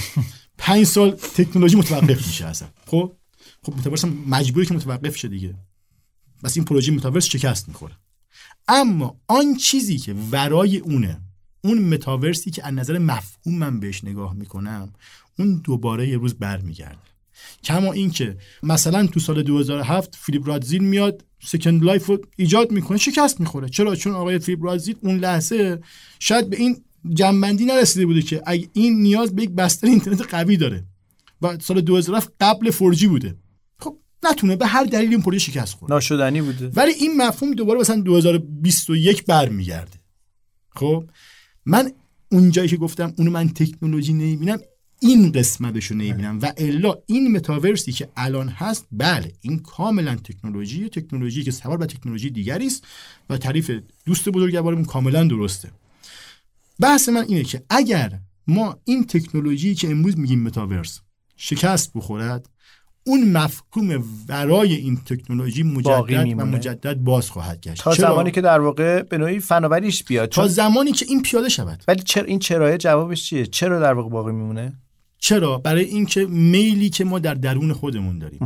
5 سال تکنولوژی متوقف میشه اصلا. خب؟ خب متاورس مجبوری که متوقف شه دیگه. بس این پروژه متاورس شکست می‌خوره. اما آن چیزی که ورای اونه اون متاورسی که از نظر مفهوم من بهش نگاه می‌کنم اون دوباره یه روز برمیگرده. کما اینکه مثلا تو سال 2007 فیلیپ رزدیل میاد Second Life رو ایجاد می‌کنه شکست می‌خوره. چرا؟ چون آقای فیلیپ رزدیل اون لحظه شاید به این جمع‌بندی نرسیده بوده که این نیاز به یک بستر اینترنت قوی داره و سال 2007 قبل 4G بوده. خب نتونه به هر دلیلی این پروژه شکست خورد. ناشدنی بوده. ولی این مفهوم دوباره مثلا 2021 برمیگرده. خب من اونجایی که گفتم اونو من تکنولوژی نمی‌بینم این قسمتش رو نمی‌بینم. و الا این متاورسی که الان هست بله این کاملا تکنولوژی تکنولوژی که سوار به تکنولوژی دیگری است و تعریف دوست بزرگوارمون کاملا درسته. بحث من اینه که اگر ما این تکنولوژی که امروز میگیم متاورس شکست بخورد اون مفهوم ورای این تکنولوژی مجدد و مجدد باز خواهد گشت. تا زمانی که در واقع به نوعی فناوریش بیاد. تا زمانی که این پیاده شود. ولی چرا این چرای جوابش چیه؟ چرا در واقع باقی میمونه؟ چرا؟ برای اینکه میلی که ما در درون خودمون داریم.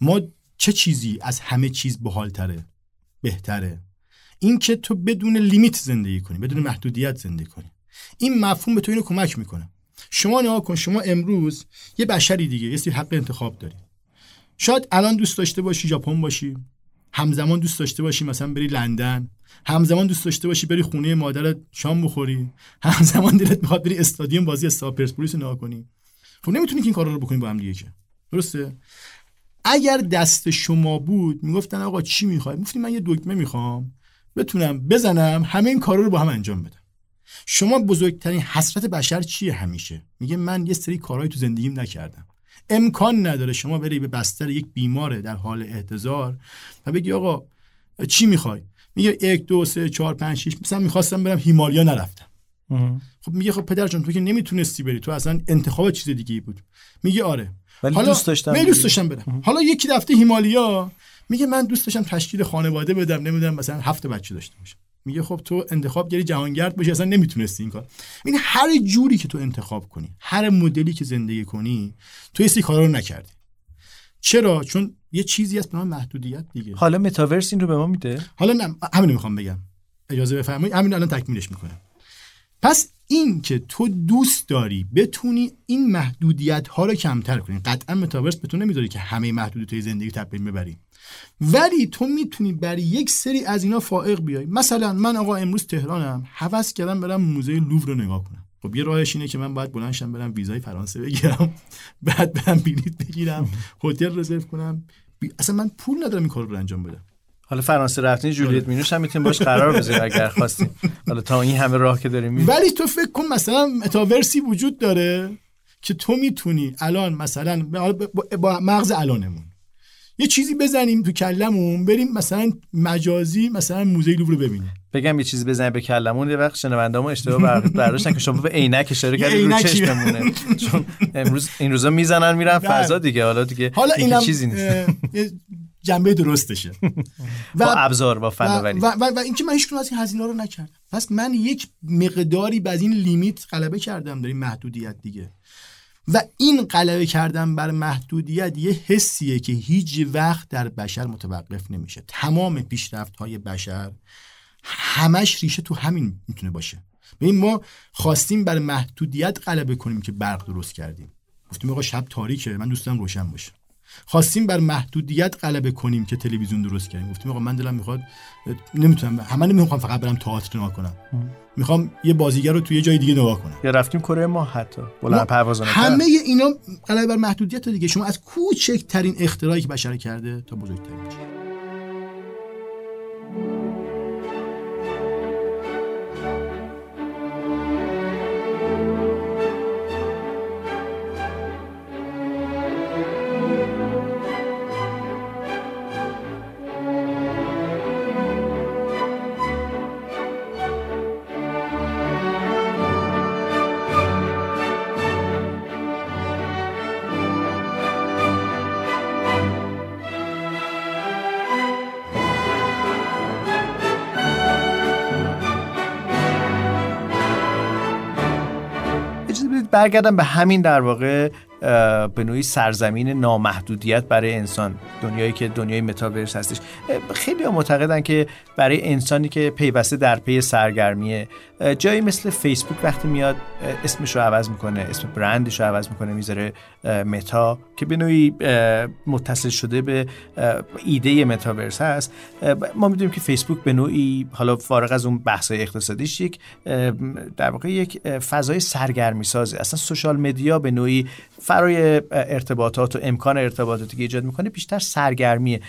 ما چه چیزی از همه چیز بحالتره بهتره؟ اینکه تو بدون لیمیت زندگی کنی بدون محدودیت زندگی کنی. این مفهوم به تو اینو کمک می‌کنه. شما نگاه کن شما امروز یه بشری دیگه یه سری حق انتخاب داری. شاید الان دوست داشته باشی ژاپن باشی. همزمان دوست داشته باشی مثلا بری لندن. همزمان دوست داشته باشی بری خونه مادرت شام بخوری. [LAUGHS] همزمان دلت می‌خواد بری استادیوم بازی استاد پرسپولیس نگاه کنی. خب نمی‌تونی که این کارا رو بکنی با هم دیگه که. درسته؟ اگر دست شما بود می‌گفتن آقا چی می‌خوای؟ می‌گفتی من یه دکمه می‌خوام بتونم بزنم همه این کارا رو با هم انجام بدم. شما بزرگترین حسرت بشر چیه همیشه؟ میگه من یه سری کارهایی تو زندگیم نکردم. امکان نداره شما بری به بستر یک بیماره در حال احتضار و بگی آقا چی می‌خوای؟ میگه یک دو سه چهار پنج شیش مثلا می‌خواستم برم هیمالیا نرفتم. خب میگه خب پدر جان تو که نمی‌تونستی بری. تو اصلا انتخاب چیز دیگه ای بود. میگه آره. ولی حالا دوست داشتم می دوست داشتم برم. حالا یکی رفته هیمالیا میگه من دوست داشتم تشکیل خانواده بدم نمی‌دونم مثلا هفت بچه داشته باشم میگه خب تو انتخاب گری جهانگرد باشی اصلا نمی‌تونستی این کار. این هر جوری که تو انتخاب کنی هر مدلی که زندگی کنی تو این کارا رو نکردی. چرا؟ چون یه چیزی هست به نام محدودیت دیگه. حالا متاورس این رو به ما میده؟ حالا نه همین می‌خوام بگم. اجازه بفرمایید. همین الان تکمیلش می‌کنم. پس این که تو دوست داری بتونی این محدودیت ها رو کمتر کنی. قطعا متاورس به تو نمی‌ذاری که همه محدودیت زندگی تبدیل ببری. ولی تو می‌تونی برای یک سری از اینا فائق بیای. مثلا من آقا امروز تهرانم هوس کردم برم موزه لوور رو نگاه کنم. خب یه راهش اینه که من باید بلندشم برم ویزای فرانسه بگیرم. [LAUGHS] بعد برم بلیط بگیرم هتل رزرو کنم. اصلا من پول ندارم این کار رو انجام بدم. حالا فرانسه رفتین جولیت. مینوش هم می‌تونیم باش قرار بذاریم اگر خواستیم. حالا تا این همه راه که داریم ولی تو فکر کن مثلا متاورسی وجود داره که تو می‌تونی الان مثلا با مغز الانمون. یه چیزی بزنیم تو کلمون بریم مثلا مجازی مثلا موزه لوور رو ببینیم. بگم یه چیزی بزنیم به کلمون یه وقت شنونده‌مون اشتباه برداشتن که شما به عینک اشاره کردید رو چشممونه. چون امروز این روزا می‌زنن میرن بله. فضا دیگه. حالا دیگه حالا اینم چیزی نیست. جنبه درستشه. [LAUGHS] و با ابزار با فناوری و, و, و, و اینکه من هیچ از این هزینه رو نکردم. پس من یک مقداری به این لیمیت غلبه کردم داریم محدودیت دیگه. و این غلبه کردن بر محدودیت یه حسیه که هیچ وقت در بشر متوقف نمیشه. تمام پیشرفت های بشر همش ریشه تو همین می‌تونه باشه. ببین ما خواستیم بر محدودیت غلبه کنیم که برق درست کردیم. گفتیم آقا شب تاریکه من دوستم روشن باشه خواستیم بر محدودیت غلبه کنیم که تلویزیون درست کردیم. گفتیم آقا من دلم می‌خواد نمی‌تونم همه نمی‌خوام فقط برم تئاتر نگاه کنم. می‌خوام یه بازیگر رو توی یه جای دیگه نگاه کنم. یا رفتیم کره ما حتی. بلند پروازانه همه اینا غلبه بر محدودیت دیگه. شما از کوچکترین اختراعی که بشر کرده تا بزرگترین برگردم به همین در واقع به نوعی سرزمین نامحدودیت برای انسان. دنیایی که دنیای متاورس هستش. خیلی معتقدن که برای انسانی که پیوسته در پی سرگرمیه جایی مثل فیسبوک وقتی میاد اسمش رو عوض می‌کنه اسم برندش رو عوض می‌کنه می‌ذاره متا که به نوعی متصل شده به ایده متاورس هست. ما می‌دونیم که فیسبوک به نوعی حالا فارغ از اون بحث اقتصادیش یک در واقع یک فضای سرگرمی سازه اصلا سوشال مدیا به نوعی فرای ارتباطات و امکان ارتباطاتی که ایجاد می‌کنه بیشتر سرگرمیه.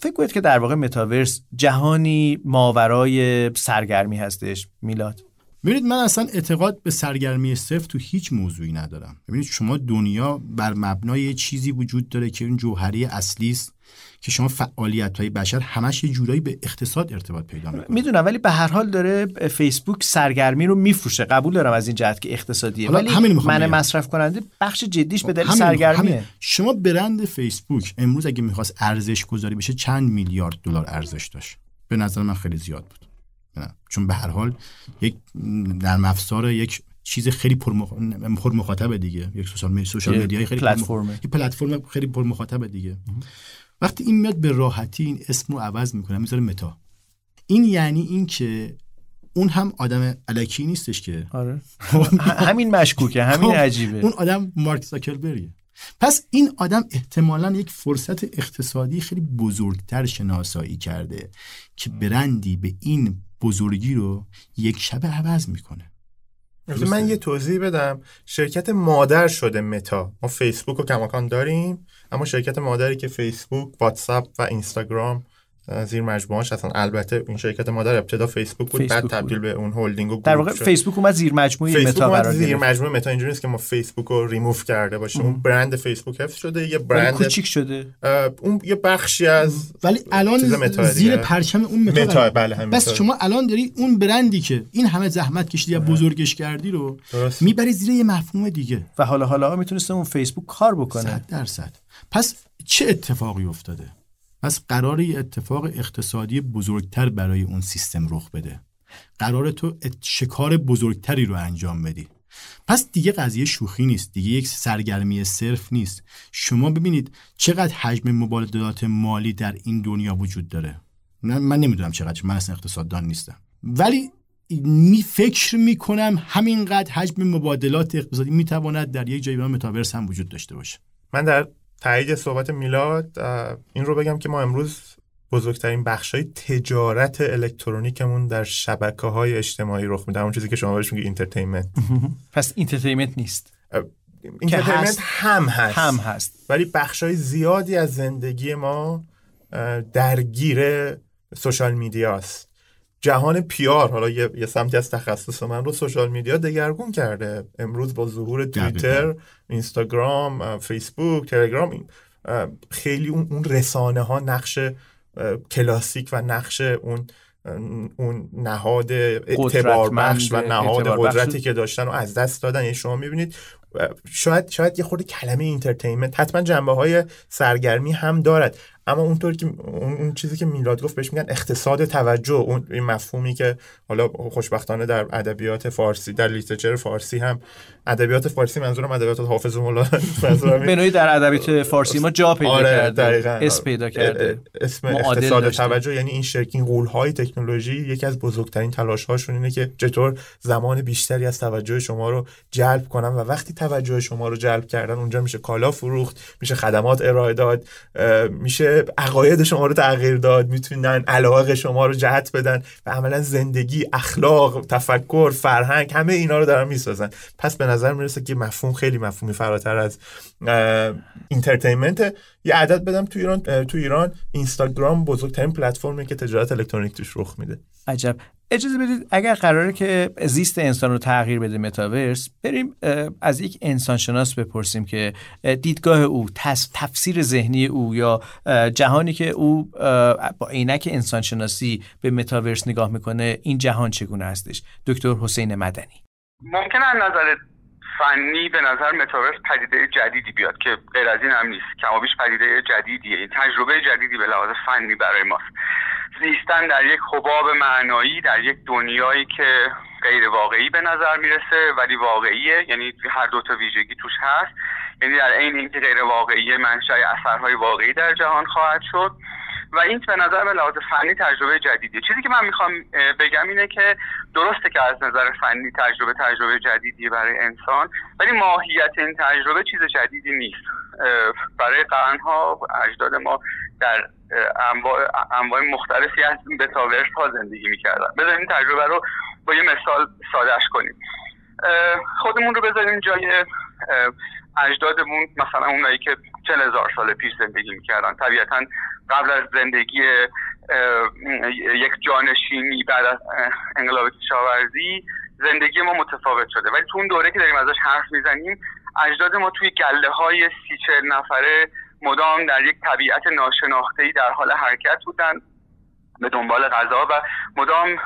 فکر کنید که در واقع متاورس جهانی ماورای سرگرمی هستش میلاد. ببینید من اصلا اعتقاد به سرگرمی صفر تو هیچ موضوعی ندارم. ببینید شما دنیا بر مبنای چیزی وجود داره که اون جوهری اصلی است. که شما فعالیت های بشر همش یه جورایی به اقتصاد ارتباط پیدا می‌کنه. می‌دونم ولی به هر حال داره فیسبوک سرگرمی رو میفروشه. قبول دارم از این جهت که اقتصادیه. ولی من مصرف کننده بخش جدیش به دلیل سرگرمیه. شما برند فیسبوک امروز اگه می‌خواست ارزش گذاری بشه چند میلیارد دلار ارزش داشت؟ به نظر من خیلی زیاد بود. چون به هر حال یک در افزار یک چیز خیلی پر, پر مخاطب دیگه. یک سوشال سوشال مدیا خیلی پلتفرم پلتفرم خیلی پر مخاطب دیگه. وقتی این میاد به راحتی این اسم رو عوض می‌کنه می‌ذاره متا. این یعنی این که اون هم آدم علکی نیستش که. آره. [LAUGHS] همین مشکوکه همین خب، عجیبه. اون آدم مارک زاکربریه پس این آدم احتمالا یک فرصت اقتصادی خیلی بزرگتر شناسایی کرده که برندی به این بزرگی رو یک شب عوض می‌کنه. من یه توضیح بدم. شرکت مادر شده متا ما فیسبوک و کماکان داریم اما شرکت مادری که فیسبوک واتساپ و اینستاگرام زیر مجموعهاش هستن. البته این شرکت مادر ابتدا فیسبوک بود بعد تبدیل به اون هولدینگ و در واقع فیسبوک اومد زیر مجموعه متا قرار زیر مجموعه متا. اینجوری نیست که ما فیسبوک رو ریموف کرده باشیم. اون برند فیسبوک حفظ شده یه برند کوچیک شده. اون یه بخشی از ولی الان زیر پرچم اون متا, متا بله هم پس شما الان داری اون برندی که این همه زحمت کشیدی بزرگش کردی رو می‌بری زیر یه مفهوم دیگه. و حالا حالا می‌تونست اون فیسبوک کار بکنه. 100 درصد. پس چه اتفاقی افتاده؟ پس قرار یه اتفاق اقتصادی بزرگتر برای اون سیستم رخ بده. قرار تو شکار بزرگتری رو انجام بدی. پس دیگه قضیه شوخی نیست. دیگه یک سرگرمی صرف نیست. شما ببینید چقدر حجم مبادلات مالی در این دنیا وجود داره. من نمی‌دونم چقدر من اصلا اقتصاددان نیستم. ولی می فکر می‌کنم همینقدر حجم مبادلات اقتصادی می‌تواند در یک جایی متاورس هم وجود داشته باشه. من در تایید صحبت میلاد این رو بگم که ما امروز بزرگترین بخش های تجارت الکترونیکمون در شبکه های اجتماعی رخ میده. اون چیزی که شما بهش میگی entertainment [LAUGHS] پس entertainment نیست. entertainment هم هست. هم هست. ولی بخش های زیادی از زندگی ما درگیر social media ست جهان PR حالا یه،, یه سمتی از تخصص من رو social media دگرگون کرده. امروز با ظهور توییتر اینستاگرام فیسبوک تلگرام خیلی اون, اون رسانه ها نقش کلاسیک و نقش اون اون نهاد اعتبار بخش و نهاد قدرتی که داشتن و از دست دادن. یعنی شما می‌بینید شاید شاید یه خورده کلمه entertainment حتما جنبه های سرگرمی هم دارد. اما اونطور که اون چیزی که میلاد گفت بهش میگن اقتصاد توجه. اون این مفهومی که حالا خوشبختانه در ادبیات فارسی در لیترچر فارسی هم ادبیات فارسی منظورم ادبیات حافظ مولا. [LAUGHS] به در ادبیات فارسی ما جا پیدا آره کرده. اسم پیدا کرده. اسم اقتصاد توجه یعنی این شرکین قول های تکنولوژی یکی از بزرگترین تلاش هاشون اینه که چطور زمان بیشتری از توجه شما رو جلب کنن و وقتی توجه شما رو جلب کردن اونجا میشه کالا فروخت میشه خدمات ارائه داد میشه عقاید شما رو تغییر داد می‌تونن علاقه شما رو جهت بدن و عملا زندگی اخلاق تفکر فرهنگ همه اینا رو دارن می‌سازن. پس به نظر می‌رسه که مفهوم خیلی مفهومی فراتر از entertainment یه عدد بدم تو ایران تو ایران اینستاگرام بزرگترین پلتفرمی که تجارت الکترونیک توش رخ میده. عجب. اجازه بدید اگر قراره که زیست انسان رو تغییر بده متاورس بریم از یک انسانشناس بپرسیم که دیدگاه او تفسیر ذهنی او یا جهانی که او با عینک انسانشناسی به متاورس نگاه می‌کنه این جهان چگونه هستش؟ دکتر حسین مدنی. ممکنه از نظر فنی به نظر متاورس پدیده جدیدی بیاد که غیر از این هم نیست. کمابیش پدیده جدیدیه. این تجربه جدیدی به لحاظ فنی برای ماست. زیستن در یک حباب معنایی در یک دنیایی که غیر واقعی به نظر می‌رسه ولی واقعیه. یعنی هر دو تا ویژگی توش هست. یعنی در عین اینکه غیر واقعی منشأ اثرهای واقعی در جهان خواهد شد. و این به نظر به لحاظ فنی تجربه جدیدیه. چیزی که من می‌خوام بگم اینه که درسته که از نظر فنی تجربه تجربه جدیدی برای انسان ولی ماهیت این تجربه چیز جدیدی نیست. برای قرنها اجداد ما در انواع, انواع مختلفی از بتاورس ها زندگی می‌کردن. بذاریم این تجربه رو با یه مثال سادش کنیم. خودمون رو بذاریم جای اجدادمون مثلا اونایی که چل هزار سال پیش زندگی می‌کردن طبیعتا قبل از زندگی یک جانشینی بعد از انقلاب کشاورزی زندگی ما متفاوت شده. ولی تو اون دوره که داریم ازش حرف می‌زنیم اجداد ما توی گله های سی نفره مدام در یک طبیعت ناشناخته در حال حرکت بودن به دنبال غذا و مدام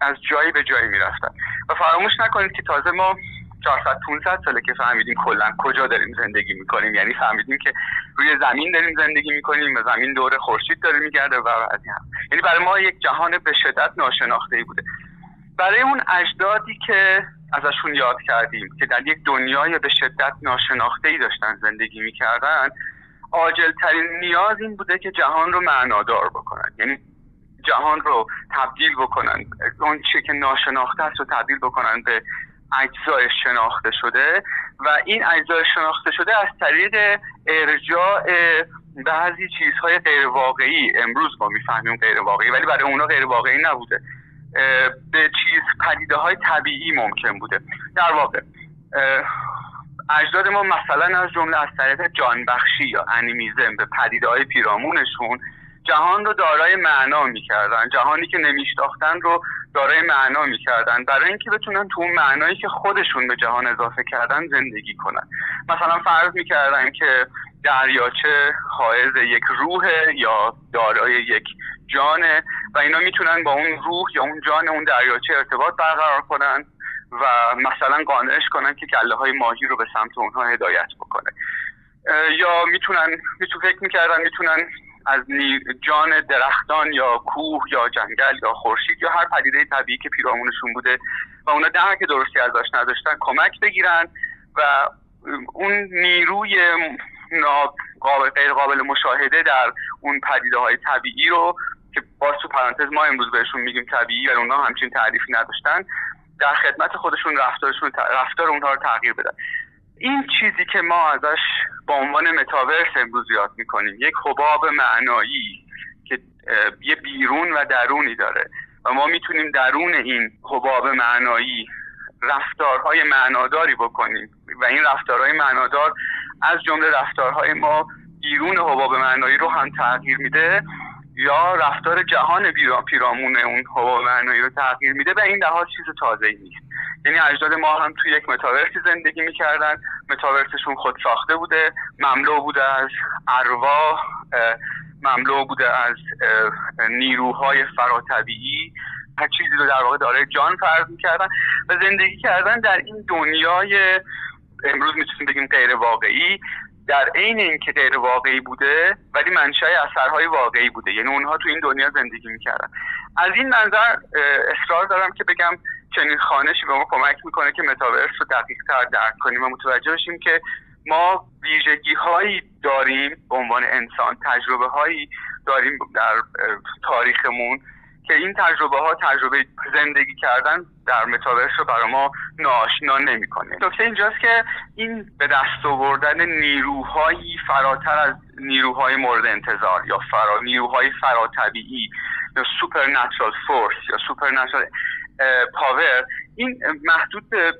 از جایی به جایی می‌رفتن. و فراموش نکنید که تازه ما 400 500 ساله که فهمیدیم کلا کجا داریم زندگی می‌کنیم. یعنی فهمیدیم که روی زمین داریم زندگی می‌کنیم و زمین دور خورشید داره میگرده و از هم. یعنی برای ما یک جهان به شدت ناشناخته ای بوده. برای اون اجدادی که ازشون یاد کردیم که در یک دنیای به شدت ناشناخته ای داشتن زندگی می‌کردن عاجل ترین نیاز این بوده که جهان رو معنادار بکنن. یعنی جهان رو تبدیل بکنن. اون چه که ناشناخته است رو تبدیل بکنن به اجزای شناخته شده و این اجزای شناخته شده از طریق ارجاع بعضی چیزهای غیر واقعی امروز ما می‌فهمیم غیر واقعی ولی برای اونا غیر واقعی نبوده به چیز پدیده های طبیعی ممکن بوده. در واقع اجداد ما مثلا از جمله از طریق جانبخشی یا انیمیزم به پدیده های پیرامونشون جهان رو دارای معنا می‌کردن. جهانی که نمیشتاختن رو دارای معنا می‌کردن. برای اینکه بتونن تو اون معنایی که خودشون به جهان اضافه کردن زندگی کنن. مثلا فرض می‌کردن که دریاچه حائز یک روح یا دارای یک جانه و اینا می‌تونن با اون روح یا اون جان اون دریاچه ارتباط برقرار کنن و مثلا قانعش کنن که گله های ماهی رو به سمت اونها هدایت بکنه. یا می‌تونن میتون فکر می‌کردن می‌تونن از جان درختان یا کوه یا جنگل یا خورشید یا هر پدیده طبیعی که پیرامونشون بوده و اونا درک درستی ازش نداشتن کمک بگیرن و اون نیروی غیر قابل مشاهده در اون پدیده های طبیعی رو که باز تو پرانتز ما امروز بهشون میگیم طبیعی و اونا همچین تعریفی نداشتن در خدمت خودشون رفتارشون رفتار اونها رو تغییر بدن. این چیزی که ما ازش با عنوان متاورس امروز یاد می‌کنیم یک حباب معنایی که یه بیرون و درونی داره و ما می‌تونیم درون این حباب معنایی رفتارهای معناداری بکنیم و این رفتارهای معنادار از جمله رفتارهای ما بیرون حباب معنایی رو هم تغییر میده. یا رفتار جهان پیرامون اون حباب معنایی رو تغییر میده به این لحاظ چیز تازه نیست. یعنی اجداد ما هم توی یک متاورسی زندگی می‌کردن. متاورسشون خود ساخته بوده مملو بوده از ارواح مملو بوده از نیروهای فراتبیعی. هر چیزی رو در واقع داره جان فرض می‌کردن و زندگی کردن در این دنیای امروز می‌تونیم بگیم غیر واقعی در عین اینکه غیر واقعی بوده ولی منشأ اثرهای واقعی بوده. یعنی اونها تو این دنیا زندگی می‌کردن. از این منظر اصرار دارم که بگم چنین خانشی به ما کمک می‌کنه که متاورس رو دقیق تر درک کنیم و متوجه بشیم که ما ویژگی هایی داریم به عنوان انسان تجربه هایی داریم در تاریخمون که این تجربه ها تجربه زندگی کردن در متاورس رو برای ما ناآشنا نمی‌کنه. نکته اینجاست که این به دست آوردن نیروهایی فراتر از نیروهای مورد انتظار یا فرا نیروهای فراتبیعی یا supernatural force یا supernatural power. این محدود به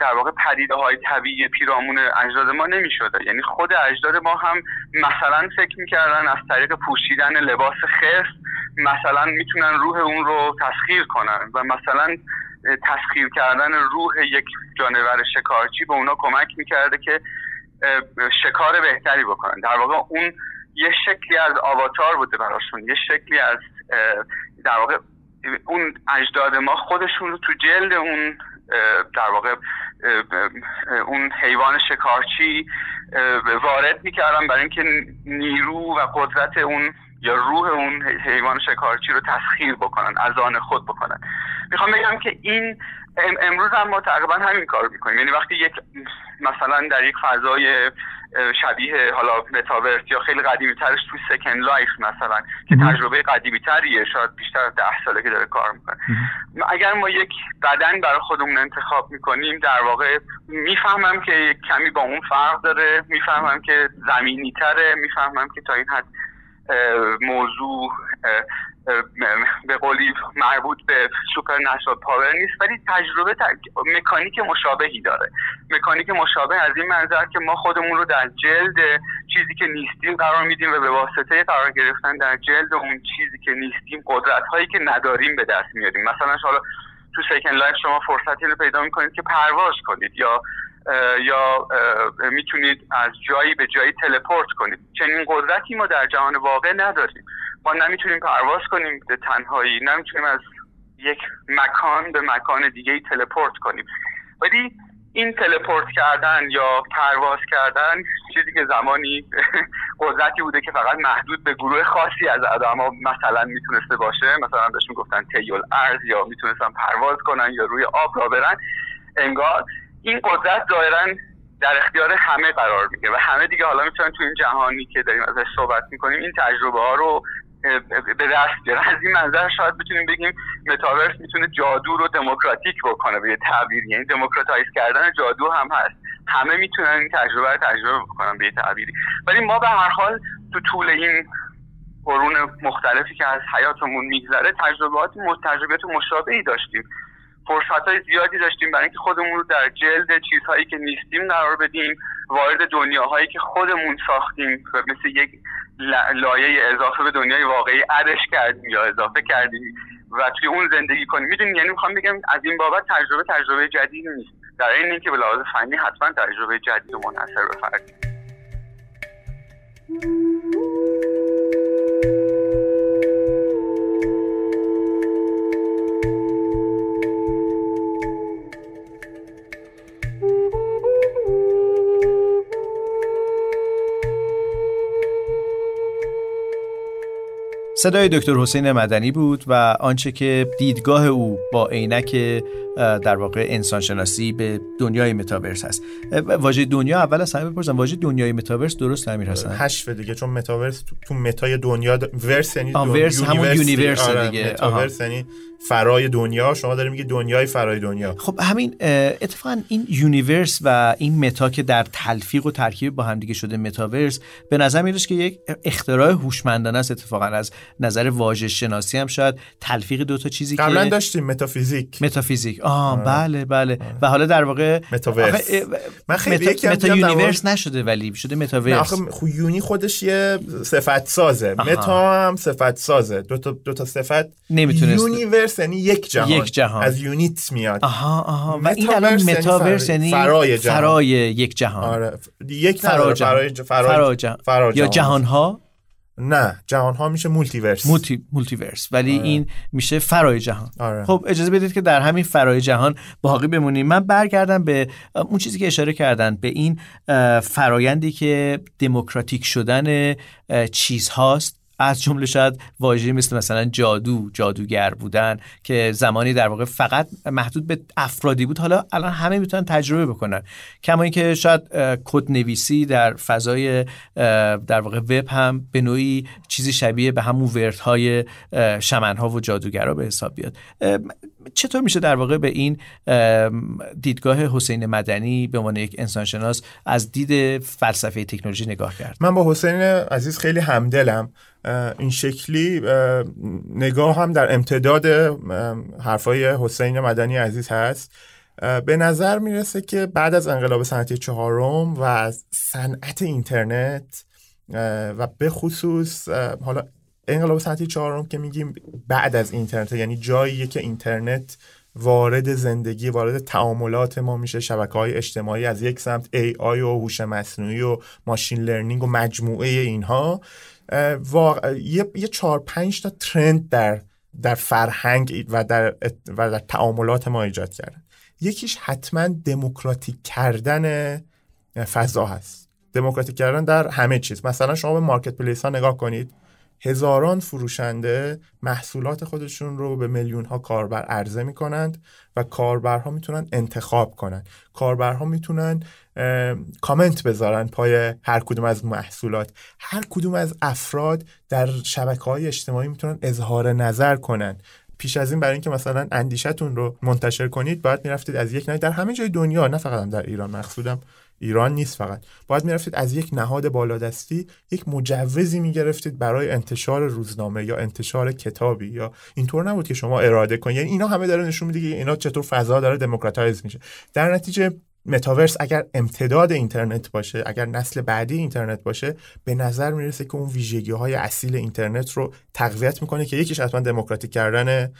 در واقع پدیده های طبیعی پیرامون اجداد ما نمی شده یعنی خود اجداد ما هم مثلا فکر می‌کردن از طریق پوشیدن لباس خرس مثلا می‌تونن روح اون رو تسخیر کنن و مثلا تسخیر کردن روح یک جانور شکارچی به اونا کمک می‌کرده که شکار بهتری بکنن. در واقع اون یه شکلی از آواتار بوده براشون. یه شکلی از در واقع اون اجداد ما خودشون رو تو جلد اون در واقع اون حیوان شکارچی وارد می‌کردن برای اینکه نیرو و قدرت اون یا روح اون حیوان شکارچی رو تسخیر بکنن از آن خود بکنن. می‌خوام بگم که این امروز هم ما تقریبا همین کار می‌کنیم. یعنی وقتی یک مثلا در یک فضای شبیه حالا متاورس یا خیلی قدیمی ترش توی Second Life مثلا که تجربه قدیمی تریه شاید بیشتر از ده ساله که داره کار می‌کنه. اگر ما یک بدن برای خودمون انتخاب می‌کنیم در واقع می‌فهمم که کمی با اون فرق داره می‌فهمم که زمینی تره می‌فهمم که تا این حد موضوع به قولی مربوط به supernatural power نیست ولی تجربه مکانیک مشابهی داره. مکانیک مشابه از این منظر که ما خودمون رو در جلد چیزی که نیستیم قرار میدیم و به واسطه قرار گرفتن در جلد اون چیزی که نیستیم قدرت هایی که نداریم به دست میاریم. مثلا حالا تو Second Life شما فرصتی رو پیدا می‌کنید که پرواز کنید یا یا می‌تونید از جایی به جایی teleport کنید. چنین قدرتی ما در جهان واقع نداریم. ما نمی‌تونیم پرواز کنیم به تنهایی نمی‌تونیم از یک مکان به مکان دیگه ای تلپورت کنیم. ولی این تلپورت کردن یا پرواز کردن چیزی که زمانی [LAUGHS] قدرتی بوده که فقط محدود به گروه خاصی از آدما مثلا می‌تونسته باشه. مثلا بهش می‌گفتن تیول ارز یا می‌تونستن پرواز کنن یا روی آب را برن. انگار این قدرت ظاهرا در اختیار همه قرار می‌گیره و همه دیگه حالا می‌تونن تو این جهانی که داریم ازش صحبت می‌کنیم این تجربه ها رو به دست بیاره. از این منظر شاید بتونیم بگیم متاورس می‌تونه جادو رو دموکراتیک بکنه به یه تعبیر یعنی دموکراتایز کردن جادو هم هست. همه می‌تونن این تجربه رو تجربه بکنن به یه تعبیری. ولی ما به هر حال تو طول این قرون مختلفی که از حیاتمون میگذره تجربات تجربیات مشابهی داشتیم. فرصت های زیادی داشتیم برای اینکه خودمون رو در جلد چیزهایی که نیستیم قرار بدیم وارد دنیاهایی که خودمون ساختیم. مثل یک لایه اضافه به دنیای واقعی ادش کردیم یا اضافه کردیم و توی اون زندگی کنیم. می‌دونیم یعنی می‌خوام بگم از این بابت تجربه تجربه جدیدی نیست. در این اینکه به لحاظ فنی حتما تجربه جدید و منحصر به صدای دکتر حسین مدنی بود و آنچه که دیدگاه او با عینک در واقع انسانشناسی به دنیای متاورس هست. واژه دنیا اول از همه بپرسم واژه دنیای متاورس درست امیر حسن حشو دیگه چون متاورس تو, متای دنیا verse یعنی verse همون universe آره، دیگه. متاورس یعنی فرای دنیا. شما داریم میگه دنیای فرای دنیا. خب همین اتفاقا این universe و این متا که در تلفیق و ترکیب با هم دیگه شده متاورس به نظر میاد که یک اختراع هوشمندانه است اتفاقا. از نظر واژه شناسی هم شاید تلفیق دو تا چیزی که قبلا داشتیم متافیزیک. متافیزیک. آه. بله بله. آره. و حالا در واقع متاورس من خیلی متا, متا universe نشده ولی شده متاورس. آخه خو uni خودش یه صفت سازه آها. متا هم صفت سازه دو تا دو تا صفت نمی‌تونست universe یعنی یک جهان. یک جهان. از unit میاد. آها آها. و این الان یعنی متاورس یعنی فرای, جهان. فرای یک جهان. آره. یک فرای جهان. فرای جهان. یا جهان. ها نه جهان ها میشه multiverse multi multiverse ولی آره. این میشه فرای جهان. آره. خب اجازه بدید که در همین فرای جهان باقی بمونیم. من برگردم به اون چیزی که اشاره کردن به این فرایندی که دموکراتیک شدن چیزهاست. از جمله شاید واژه مثل مثلا جادو جادوگر بودن که زمانی در واقع فقط محدود به افرادی بود حالا الان همه می‌تونن تجربه بکنن. کما اینکه شاید کد نویسی در فضای در واقع وب هم به نوعی چیزی شبیه به همون وردهای شمنها و جادوگرا به حساب بیاد. چطور میشه در واقع به این دیدگاه حسین مدنی به عنوان یک انسانشناس از دید فلسفه تکنولوژی نگاه کرد؟ من با حسین عزیز خیلی همدلم. این شکلی نگاه هم در امتداد حرفای حسین مدنی عزیز هست. به نظر می‌رسه که بعد از انقلاب صنعتی چهارم و صنعت اینترنت و به خصوص حالا انقلاب صنعتی چهارم که میگیم بعد از اینترنت یعنی جاییه که اینترنت وارد زندگی وارد تعاملات ما میشه شبکه های اجتماعی از یک سمت آی و هوش مصنوعی و ماشین لرنینگ و مجموعه اینها. یه, یه چهار پنج تا ترند در در فرهنگ و در, و در تعاملات ما ایجاد کردن. یکیش حتما دموکراتیک کردن فضا هست. دموکراتیک کردن در همه چیز. مثلا شما به مارکت پلیس ها نگاه کنید. هزاران فروشنده محصولات خودشون رو به میلیون ها کاربر عرضه می‌کنند و کاربرها می‌تونن انتخاب کنن. کاربرها می‌تونن کامنت بذارن پای هر کدوم از محصولات. هر کدوم از افراد در شبکه های اجتماعی می‌تونن اظهار نظر کنن. پیش از این برای اینکه مثلا اندیشتون رو منتشر کنید باید می‌رفتید از یک نهاد در همه جای دنیا نه فقط در ایران مقصودم ایران نیست فقط. باید می‌رفتید از یک نهاد بالادستی یک مجوزی می‌گرفتید برای انتشار روزنامه یا انتشار کتابی یا اینطور نبود که شما اراده کنید. یعنی اینا همه داره نشون میده که اینا چطور فضا داره دموکراتایز میشه. در نتیجه متاورس اگر امتداد اینترنت باشه اگر نسل بعدی اینترنت باشه به نظر می‌رسه که اون ویژگی های اصیل اینترنت رو تقویت می‌کنه که یکیش حتما دموکراتیک کردن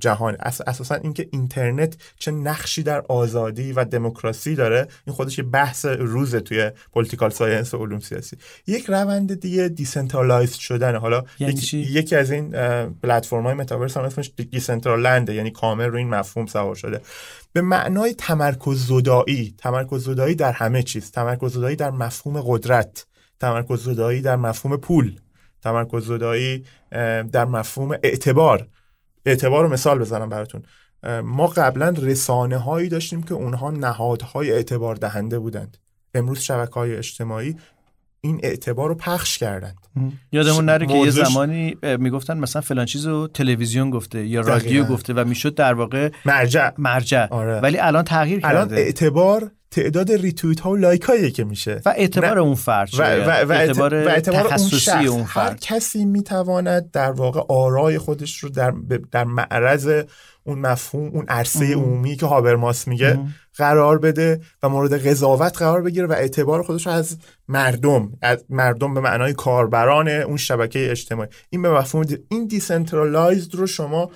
جهان. اساسا اینکه اینترنت چه نقشی در آزادی و دموکراسی داره این خودش یه بحث روزه توی political science و علوم سیاسی. یک روند دیگه decentralize شدن حالا یعنی یکی از این پلتفرم های متاورس هم اسمش Decentraland ه یعنی کامل رو این مفهوم سوار شده. به معنای تمرکز زدایی تمرکز زدایی در همه چیز. تمرکز زدایی در مفهوم قدرت. تمرکز زدایی در مفهوم پول. تمرکز زدایی در مفهوم اعتبار. اعتبار رو مثال بزنم براتون. ما قبلا رسانه هایی داشتیم که اونها نهادهای اعتبار دهنده بودند. امروز شبکه های اجتماعی این اعتبار رو پخش کردند. یادمون نره که یه زمانی می‌گفتن مثلا فلان چیزو تلویزیون گفته یا رادیو گفته و می‌شد در واقع مرجع. مرجع. آره. ولی الان تغییر کرده. الان اعتبار تعداد ریتویت ها و لایک هایی که میشه. و اعتبار اون فرد و, و, و, اعتبار, و اعتبار تخصصی اون, اون فرد. هر کسی می‌تواند در واقع آرای خودش رو در, در معرض اون مفهوم اون عرصه عمومی که هابرماس میگه قرار بده و مورد قضاوت قرار بگیره و اعتبار خودش رو از مردم از مردم به معنای کاربران اون شبکه اجتماعی. این به مفهوم این decentralized رو شما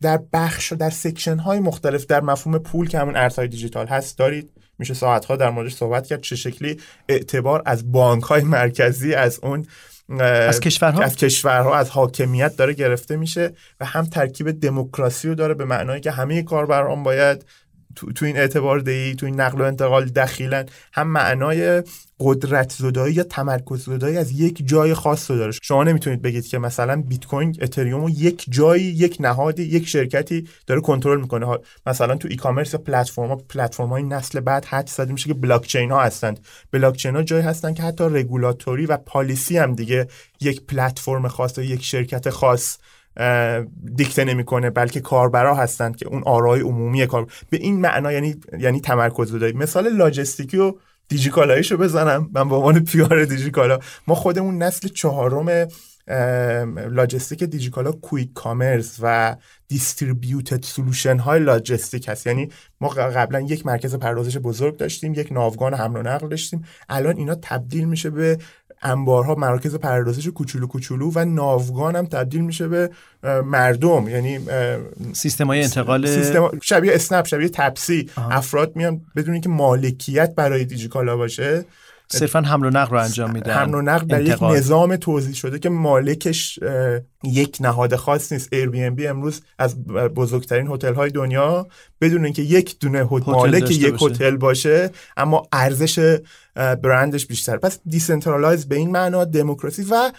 در بخش در section های مختلف در مفهوم پول که همون ارزهای دیجیتال هست دارید. میشه ساعت ها در موردش صحبت کرد. چه شکلی اعتبار از بانک های مرکزی از اون از کشورها؟ از کشورها از حاکمیت داره گرفته میشه و هم ترکیب دموکراسی رو داره به معنایی که همه کاربران باید تو, تو این اعتبار دهی تو این نقل و انتقال دخیلن هم معنای قدرت زدایی یا تمرکز زدایی از یک جای خاص رو داره. شما نمی‌تونید بگید که مثلا بیت کوین اتریوم و یک جایی یک نهادی یک شرکتی داره کنترل می‌کنه. مثلا تو ای کامرس یا پلتفرم ها پلتفرم های نسل بعد حد زده میشه که بلاک چین ها هستند. بلاک چین ها جایی هستن که حتی رگولاتوری و پالیسی هم دیگه یک پلتفرم خاص یا یک شرکت خاص دیکته نمی‌کنه بلکه کاربرا هستند که اون آرای عمومی کار به این معنا یعنی یعنی تمرکز دارید مثال لاجستیکی و دیجیکالاییشو بزنم. من به عنوان پیار دیجیکالا. ما خودمون نسل چهارم لاجستیک دیجیکالا quick commerce و distributed solution های لاجستیک هست. یعنی ما قبلا یک مرکز پردازش بزرگ داشتیم یک ناوگان حمل و نقل داشتیم. الان اینا تبدیل میشه به انبارها مراکز پردازش کوچولو کوچولو و ناوگان هم تبدیل میشه به مردم. یعنی سیستم های انتقال سیستم شبیه اسنپ شبیه تپسی. افراد میان بدون اینکه مالکیت برای دیجیکالا باشه. صرفا حمل و نقل رو انجام میدن. حمل و نقل در یک نظام توزیع شده که مالکش یک نهاد خاص نیست. Airbnb امروز از بزرگترین هتل های دنیا بدون اینکه یک دونه مالک یک هتل باشه اما ارزش برندش بیشتر. پس decentralize به این معنا دموکراسی و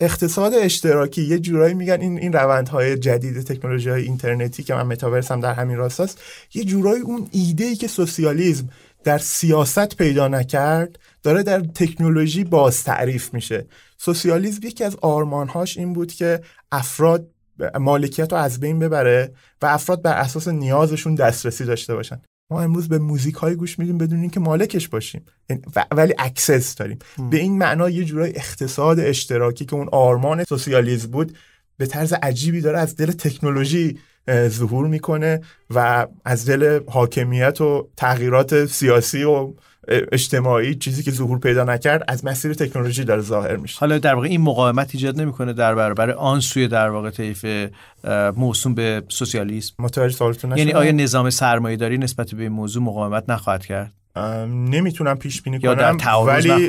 اقتصاد اشتراکی. یه جورایی میگن این این روندهای جدید تکنولوژی های اینترنتی که من متاورس هم در همین راست یه جورایی اون ایده ای که سوسیالیسم در سیاست پیدا نکرد داره در تکنولوژی باز تعریف میشه. سوسیالیسم یکی از آرمانهاش این بود که افراد مالکیت رو از بین ببره و افراد بر اساس نیازشون دسترسی داشته باشن. ما امروز به موزیک های گوش میدیم بدون اینکه مالکش باشیم. ولی access داریم. به این معنا یه جورای اقتصاد اشتراکی که اون آرمان سوسیالیسم بود به طرز عجیبی داره از دل تکنولوژی ظهور می‌کنه و از دل حاکمیت و تغییرات سیاسی و اجتماعی چیزی که ظهور پیدا نکرد از مسیر تکنولوژی داره ظاهر میشه. حالا در واقع این مقاومت ایجاد نمی‌کنه در برابر آن سوی در واقع طیف موسوم به سوسیالیسم. متوجه سوالتون یعنی آیا نظام داری نسبت به این موضوع مقاومت نخواهد کرد؟ نمی‌تونم پیش بینی کنم ولی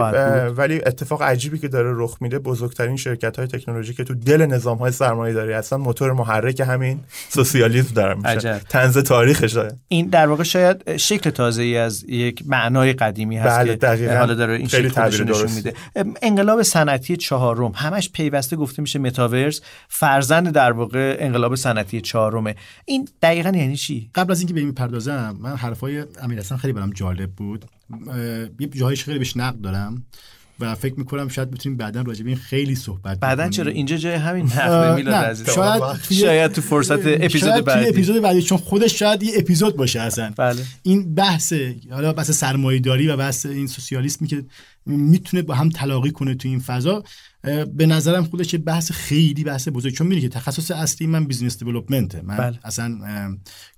ولی اتفاق عجیبی که داره رخ میده بزرگترین شرکت های تکنولوژی که تو دل نظام های سرمایه داری هستن موتور محرک همین سوسیالیسم داره میشه. تنز تاریخش داره این در واقع شاید شکل تازه ای از یک معنای قدیمی هست بله که حالا داره این خیلی شکل نشون میده. انقلاب صنعتی چهارم. همش پیوسته گفته میشه متاورس فرزند در واقع انقلاب صنعتی چهارمه. این دقیقا یعنی چی؟ قبل از اینکه به این پردازم من حرفای امیر خیلی برام جالب بود. یه جایش خیلی بهش نقد دارم و فکر می‌کنم شاید بتونیم بعدا راجع به این خیلی صحبت بعدا چرا؟ اینجا جای همین نقد میلاد عزیز شاید شاید تو فرصت اپیزود بعدی. اپیزود بعدی چون خودش شاید یه اپیزود باشه اصلا. بله. این بحث حالا بحث سرمایه‌داری و بحث این سوسیالیسمی که می‌تونه با هم تلاقی کنه تو این فضا به نظرم خودش بحث خیلی بحث بزرگ. چون میگه که تخصص اصلی من بیزینس دیولپمنته من بله. اصلا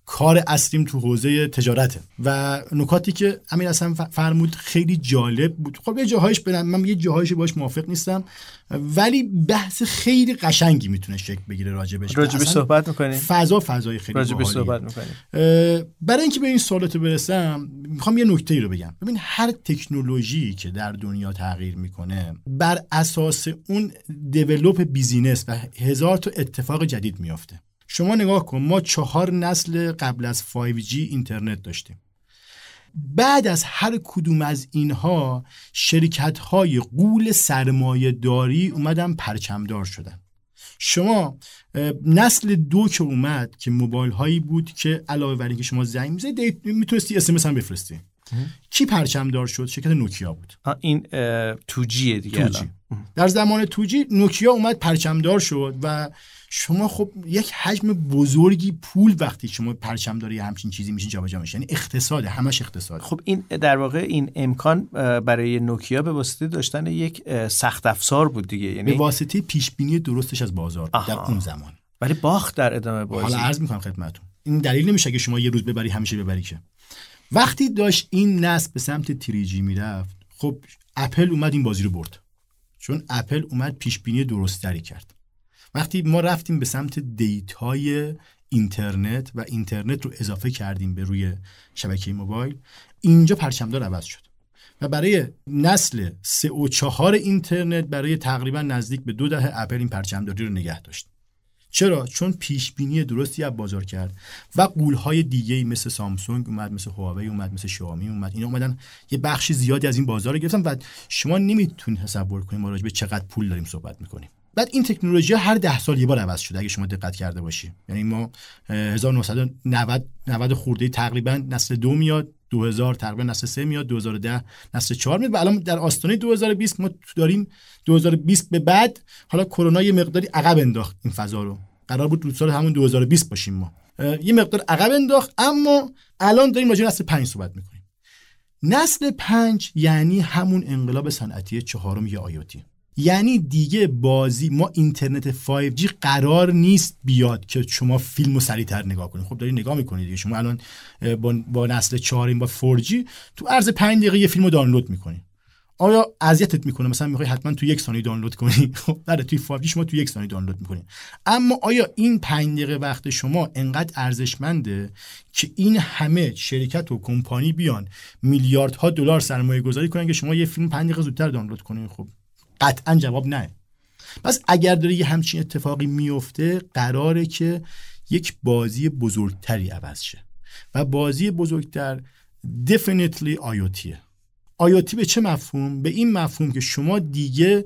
کار اصلیم تو حوزه تجارته. و نکاتی که امیر اصلا فرمود خیلی جالب بود. خب یه جاهایش برم. من یه جاهایش باش موافق نیستم. ولی بحث خیلی قشنگی می‌تونه شکل بگیره راجبش. راجبش صحبت می‌کنیم؟ فضا فضای خیلی راجبش صحبت می‌کنیم. برای اینکه به این سوالات برسم می‌خوام یه نکته ای رو بگم. ببین هر تکنولوژی که در دنیا تغییر می‌کنه بر اساس اون دیولپ بیزینس و هزار تا اتفاق جدید میافته. شما نگاه کن ما چهار نسل قبل از 5G اینترنت داشتیم. بعد از هر کدوم از اینها شرکت های قول سرمایه داری اومدن پرچمدار شدن. شما نسل دو که اومد که موبایل هایی بود که علاوه بر اینکه شما زنگ می‌زنید می‌تونستی اس هم بفرستی. کی پرچمدار شد؟ شرکت نوکیا بود. این توجیه دیگه توجی. در زمان توجی نوکیا اومد پرچمدار شد و شما خب یک حجم بزرگی پول وقتی شما پرچم داره همچین چیزی میشه جابجا میشه. یعنی اقتصاد همش اقتصاد. خب این در واقع این امکان برای نوکیا به واسطه داشتن یک سخت افزار بود دیگه. یعنی به واسطه پیش بینی درستش از بازار در اون زمان. ولی باخت در ادامه بازی. حالا عرض می‌کنم خدمتتون. این دلیل نمیشه که شما یه روز ببری همیشه ببری که. وقتی داشت این نسل به سمت تریجی می‌رفت خب اپل اومد این بازی رو برد. چون اپل اومد پیش بینی درست‌تری کرد. وقتی ما رفتیم به سمت data ی اینترنت و اینترنت رو اضافه کردیم به روی شبکه موبایل اینجا پرچمدار عوض شد. و برای نسل سه و چهار اینترنت برای تقریبا نزدیک به دو دهه اپل این پرچمداری رو نگه داشت. چرا؟ چون پیش بینی درستی از بازار کرد و غول‌های دیگه مثل سامسونگ اومد مثل هواوی اومد مثل شیائومی اومد اینا اومدن یه بخش زیادی از این بازار رو گرفتن و شما نمی‌تونید تصور کنید ما راجع به چقدر پول داریم صحبت می‌کنیم. بعد این تکنولوژی هر ده سال یه بار عوض شده اگه شما دقت کرده باشی. یعنی ما 1990 90 خورده تقریبا نسل دو میاد 2000 تقریبا نسل سه میاد 2010 نسل چهار میاد. و الان در آستانه 2020 ما داریم 2020 به بعد حالا کرونا یه مقداری عقب انداخت این فضا رو. قرار بود سال همون 2020 باشیم ما. یه مقدار عقب انداخت اما الان داریم راجع نسل 5 صحبت می‌کنیم. نسل 5 یعنی همون انقلاب صنعتی چهارم یا آیاتی. یعنی دیگه بازی ما اینترنت 5G قرار نیست بیاد که شما فیلم رو سریعتر نگاه کنید. خب داری نگاه می‌کنید دیگه. شما الان با, نسل 4 با 4G تو عرض 5 دقیقه یه فیلم رو دانلود می‌کنی. آیا اذیتت می‌کنه؟ مثلا می‌خوای حتما تو یک ثانیه دانلود کنی. [LAUGHS] خب بله توی 5G شما تو یک ثانیه دانلود می‌کنی. اما آیا این 5 دقیقه وقت شما انقدر ارزشمنده که این همه شرکت و کمپانی بیان میلیاردها دلار سرمایه گذاری کنن که شما یه فیلم 5 دقیقه زودتر دانلود کنید خب قطعا جواب نه. پس اگر داره یه همچین اتفاقی میفته قراره که یک بازی بزرگتری عوض شه. و بازی بزرگتر definitely آیوتیه. آیوتی به چه مفهوم؟ به این مفهوم که شما دیگه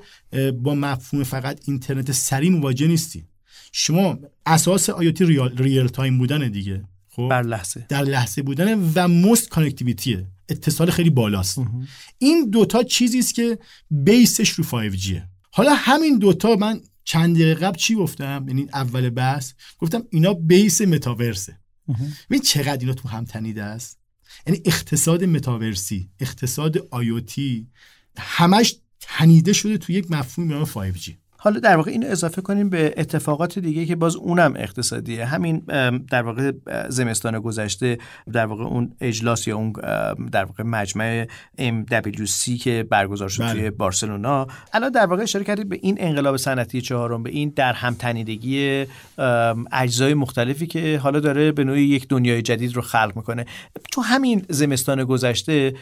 با مفهوم فقط اینترنت سریع مواجه نیستی. شما اساس IoT real, real time بودن دیگه. خب؟ در لحظه. در لحظه بودن و massive connectivity ه اتصال خیلی بالاست. این دوتا چیزی است که base ش رو 5G حالا همین دوتا من چند دقیقه قبل چی گفتم؟ یعنی اول بحث. گفتم اینا base متاورسه. ببین چقدر اینا تو هم تنیده است. یعنی اقتصاد متاورسی اقتصاد IoT همش تنیده شده تو یک مفهوم به 5G حالا در واقع این اضافه کنیم به اتفاقات دیگه که باز اونم اقتصادیه. همین در واقع زمستان گذشته در واقع اون اجلاس یا اون در واقع مجمع MWC که برگزار شد بله. توی بارسلونا. الان در واقع اشاره کردید به این انقلاب صنعتی چهارم به این در هم تنیدگی اجزای مختلفی که حالا داره به نوعی یک دنیای جدید رو خلق می‌کنه. تو همین زمستان گذشته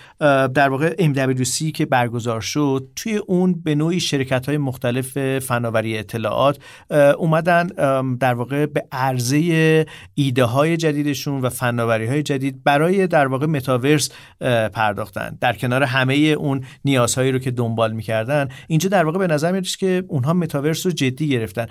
در واقع MWC که برگزار شد توی اون به نوعی شرکت های مختلف فناوری اطلاعات اومدن در واقع به عرضه ایده های جدیدشون و فناوری های جدید برای در واقع متاورس پرداختن. در کنار همه اون نیازهایی رو که دنبال می‌کردن اینجا در واقع به نظر میاد که اونها متاورس رو جدی گرفتن.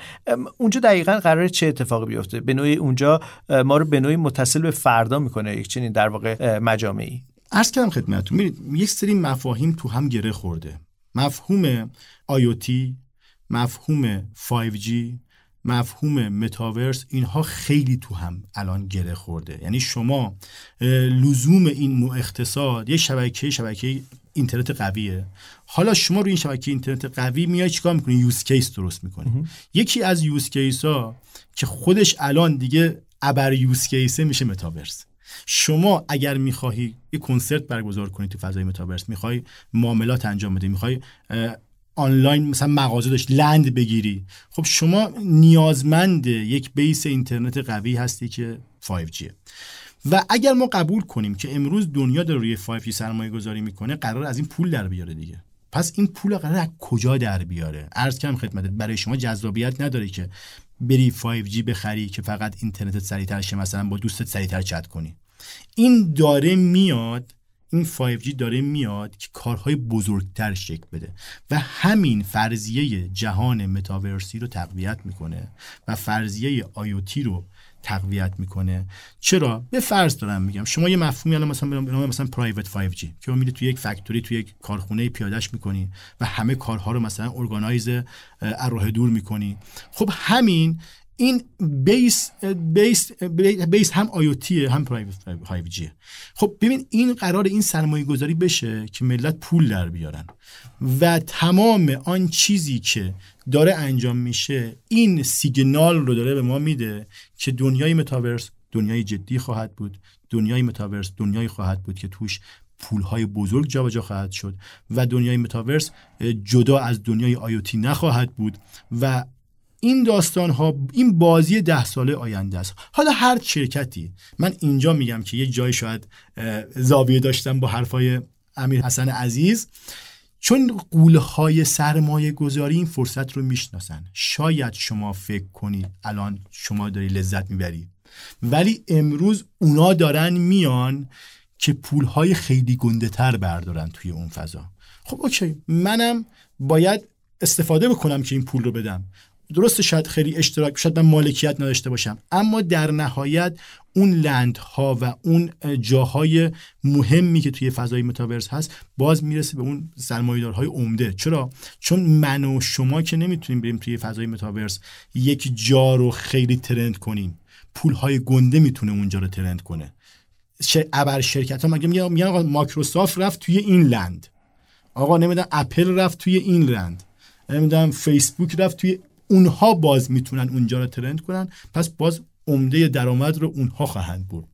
اونجا دقیقا قرار چه اتفاقی بیفته؟ به نوعی اونجا ما رو به نوعی متصل به فردا می‌کنه یک چنین در واقع مجامعی. عرض کردم خدمتتون یک سری مفاهیم تو هم گره خورده. مفهوم آیوتی مفهوم 5G مفهوم متاورس اینها خیلی تو هم الان گره خورده. یعنی شما لزوم این نوع اقتصاد یه شبکه شبکه اینترنت قویه. حالا شما روی این شبکه اینترنت قوی میای چیکار می‌کنی؟ یوز کیس درست می‌کنی. یکی از use case ها که خودش الان دیگه ابر use case ه میشه متاورس. شما اگر می‌خواهی یه کنسرت برگزار کنی تو فضای متاورس می‌خوای معاملات انجام بدی می‌خوای آنلاین مثلا مغازه داشت land بگیری. خب شما نیازمند یک base اینترنت قوی هستی که 5G و اگر ما قبول کنیم که امروز دنیا داره روی 5G سرمایه گذاری می‌کنه قرار از این پول در بیاره دیگه. پس این پول قرار از کجا در بیاره؟ عرض کردم خدمتت برای شما جذابیت نداره که بری 5G بخری که فقط اینترنت سریعتر شه مثلا با دوستت سریعتر چت کنی. این داره میاد این 5G داره میاد که کارهای بزرگتر شکل بده و همین فرضیه جهان متاورسی رو تقویت می‌کنه و فرضیه آیوتی رو تقویت می‌کنه. چرا؟ به فرض دارم میگم. شما یه مفهومی الان مثلا به نام مثلا پرایوت 5G که میری تو یک فکتوری تو یک کارخونه پیادهش می‌کنی و همه کارها رو مثلا ارگانایز راه دور می‌کنی. خب همین این بیس بیس بیس هم آیوتی هم پرایوت جی خب ببین این قرار این سرمایه گذاری بشه که ملت پول در بیارن و تمام آن چیزی که داره انجام میشه این سیگنال رو داره به ما میده که دنیای متاورس دنیای جدی خواهد بود دنیای متاورس دنیای خواهد بود که توش پولهای بزرگ جابجا خواهد شد و دنیای متاورس جدا از دنیای آیوتی نخواهد بود و این داستان ها این بازی ده ساله آینده است. حالا هر شرکتی من اینجا میگم که یه جای شاید زاویه داشتم با حرفای امیر حسن عزیز. چون قولهای سرمایه گذاری این فرصت رو می‌شناسن. شاید شما فکر کنید الان شما داری لذت می‌بری. ولی امروز اونا دارن میان که پولهای خیلی گنده تر بردارن توی اون فضا. خب اوکی. منم باید استفاده بکنم که این پول رو بدم. درست شاید خیلی اشتراک شاید من مالکیت نداشته باشم اما در نهایت اون لندها و اون جاهای مهمی که توی فضای متاورس هست باز می‌رسه به اون سرمایه‌دارهای عمده. چرا؟ چون من و شما که نمی‌تونیم بریم توی فضای متاورس یک جا رو خیلی ترند کنیم. پولهای گنده می‌تونه اونجا رو ترند کنه. ابر شرکت ها مگه میگن آقا مایکروسافت رفت توی این لند. آقا نمی‌دونم اپل رفت توی این لند. نمی‌دونم فیسبوک رفت توی اونها باز می‌تونن اونجا رو ترند کنن. پس باز عمده درآمد رو اونها خواهند بود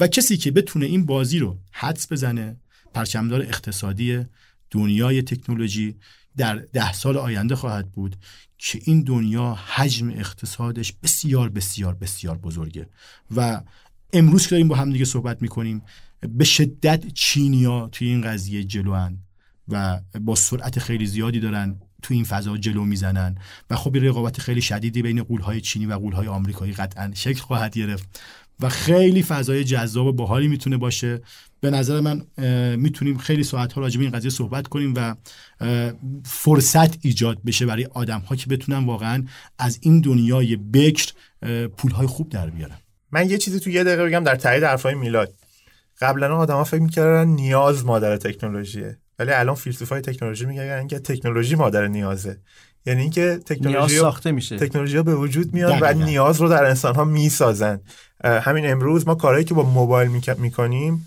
و کسی که بتونه این بازی رو حدس بزنه پرچمدار اقتصادی دنیای تکنولوژی در ده سال آینده خواهد بود که این دنیا حجم اقتصادش بسیار بسیار بسیار بزرگه. و امروز که داریم با هم دیگه صحبت می‌کنیم به شدت چینیا توی این قضیه جلوان و با سرعت خیلی زیادی دارن تو این فضا جلو می‌زنن. و خب رقابت خیلی شدیدی بین قولهای چینی و قولهای آمریکایی قطعا شکل خواهد گرفت. و خیلی فضای جذاب و باحالی می‌تونه باشه. به نظر من می‌تونیم خیلی ساعت ها راجع به این قضیه صحبت کنیم و فرصت ایجاد بشه برای آدم ها که بتونن واقعا از این دنیای بکر پول های خوب در بیارن. من یه چیزی تو یه دقیقه بگم در تایید حرفای میلاد. قبلا آدما فکر می‌کردن نیاز مادر تکنولوژیه. ولی الان فیلسوفای تکنولوژی میگن که تکنولوژی مادر نیازه. یعنی اینکه تکنولوژی ساخته میشه. تکنولوژی به وجود میاد و نیاز رو در انسان ها می‌سازن همین امروز ما کارهایی که با موبایل می‌کنیم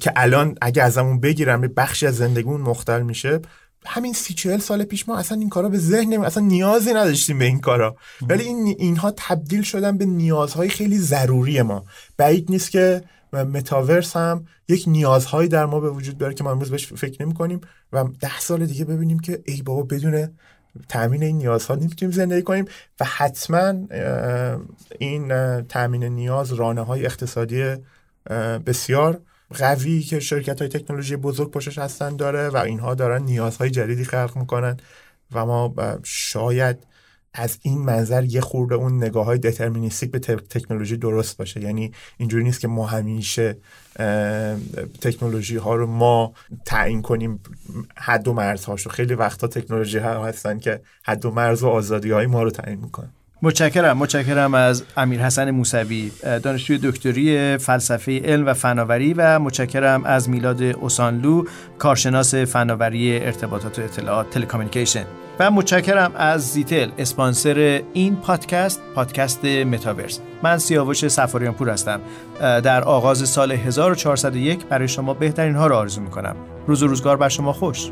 که الان اگه ازمون بگیرن به بخشی از زندگیمون مختل میشه. همین سی چهل سال پیش ما اصلا این کارا به ذهن اصلا نیازی نداشتیم به این کارا. ولی این اینها تبدیل شدن به نیازهای خیلی ضروری ما. بعید نیست که متاورس هم یک نیازهایی در ما به وجود بیاره که ما امروز بهش فکر نمی کنیم و ده سال دیگه ببینیم که ای بابا بدون تامین این نیازها نمی‌تونیم زندگی کنیم و حتما این تامین نیاز رانه های اقتصادی بسیار قوی که شرکت های تکنولوژی بزرگ پشتش هستن داره و اینها دارن نیازهای جدیدی خلق می‌کنن و ما شاید از این منظر یه خورده اون نگاه های دترمینیستیک به تکنولوژی درست باشه. یعنی اینجوری نیست که ما همیشه تکنولوژی ها رو ما تعیین کنیم حد و مرزهاشو. خیلی وقتا تکنولوژی ها هستن که حد و مرز و آزادی های ما رو تعیین می‌کنن. متشکرم متشکرم از امیر حسن موسوی دانشجوی دکتری فلسفه علم و فناوری و متشکرم از میلاد اوسانلو کارشناس فناوری ارتباطات و اطلاعات تلکامیکیشن. و متشکرم از زیتل اسپانسر این پادکست پادکست متاورس. من سیاوش سفاریان پور هستم. در آغاز سال 1401 برای شما بهترین ها را آرزو می‌کنم. روز و روزگار بر شما خوش.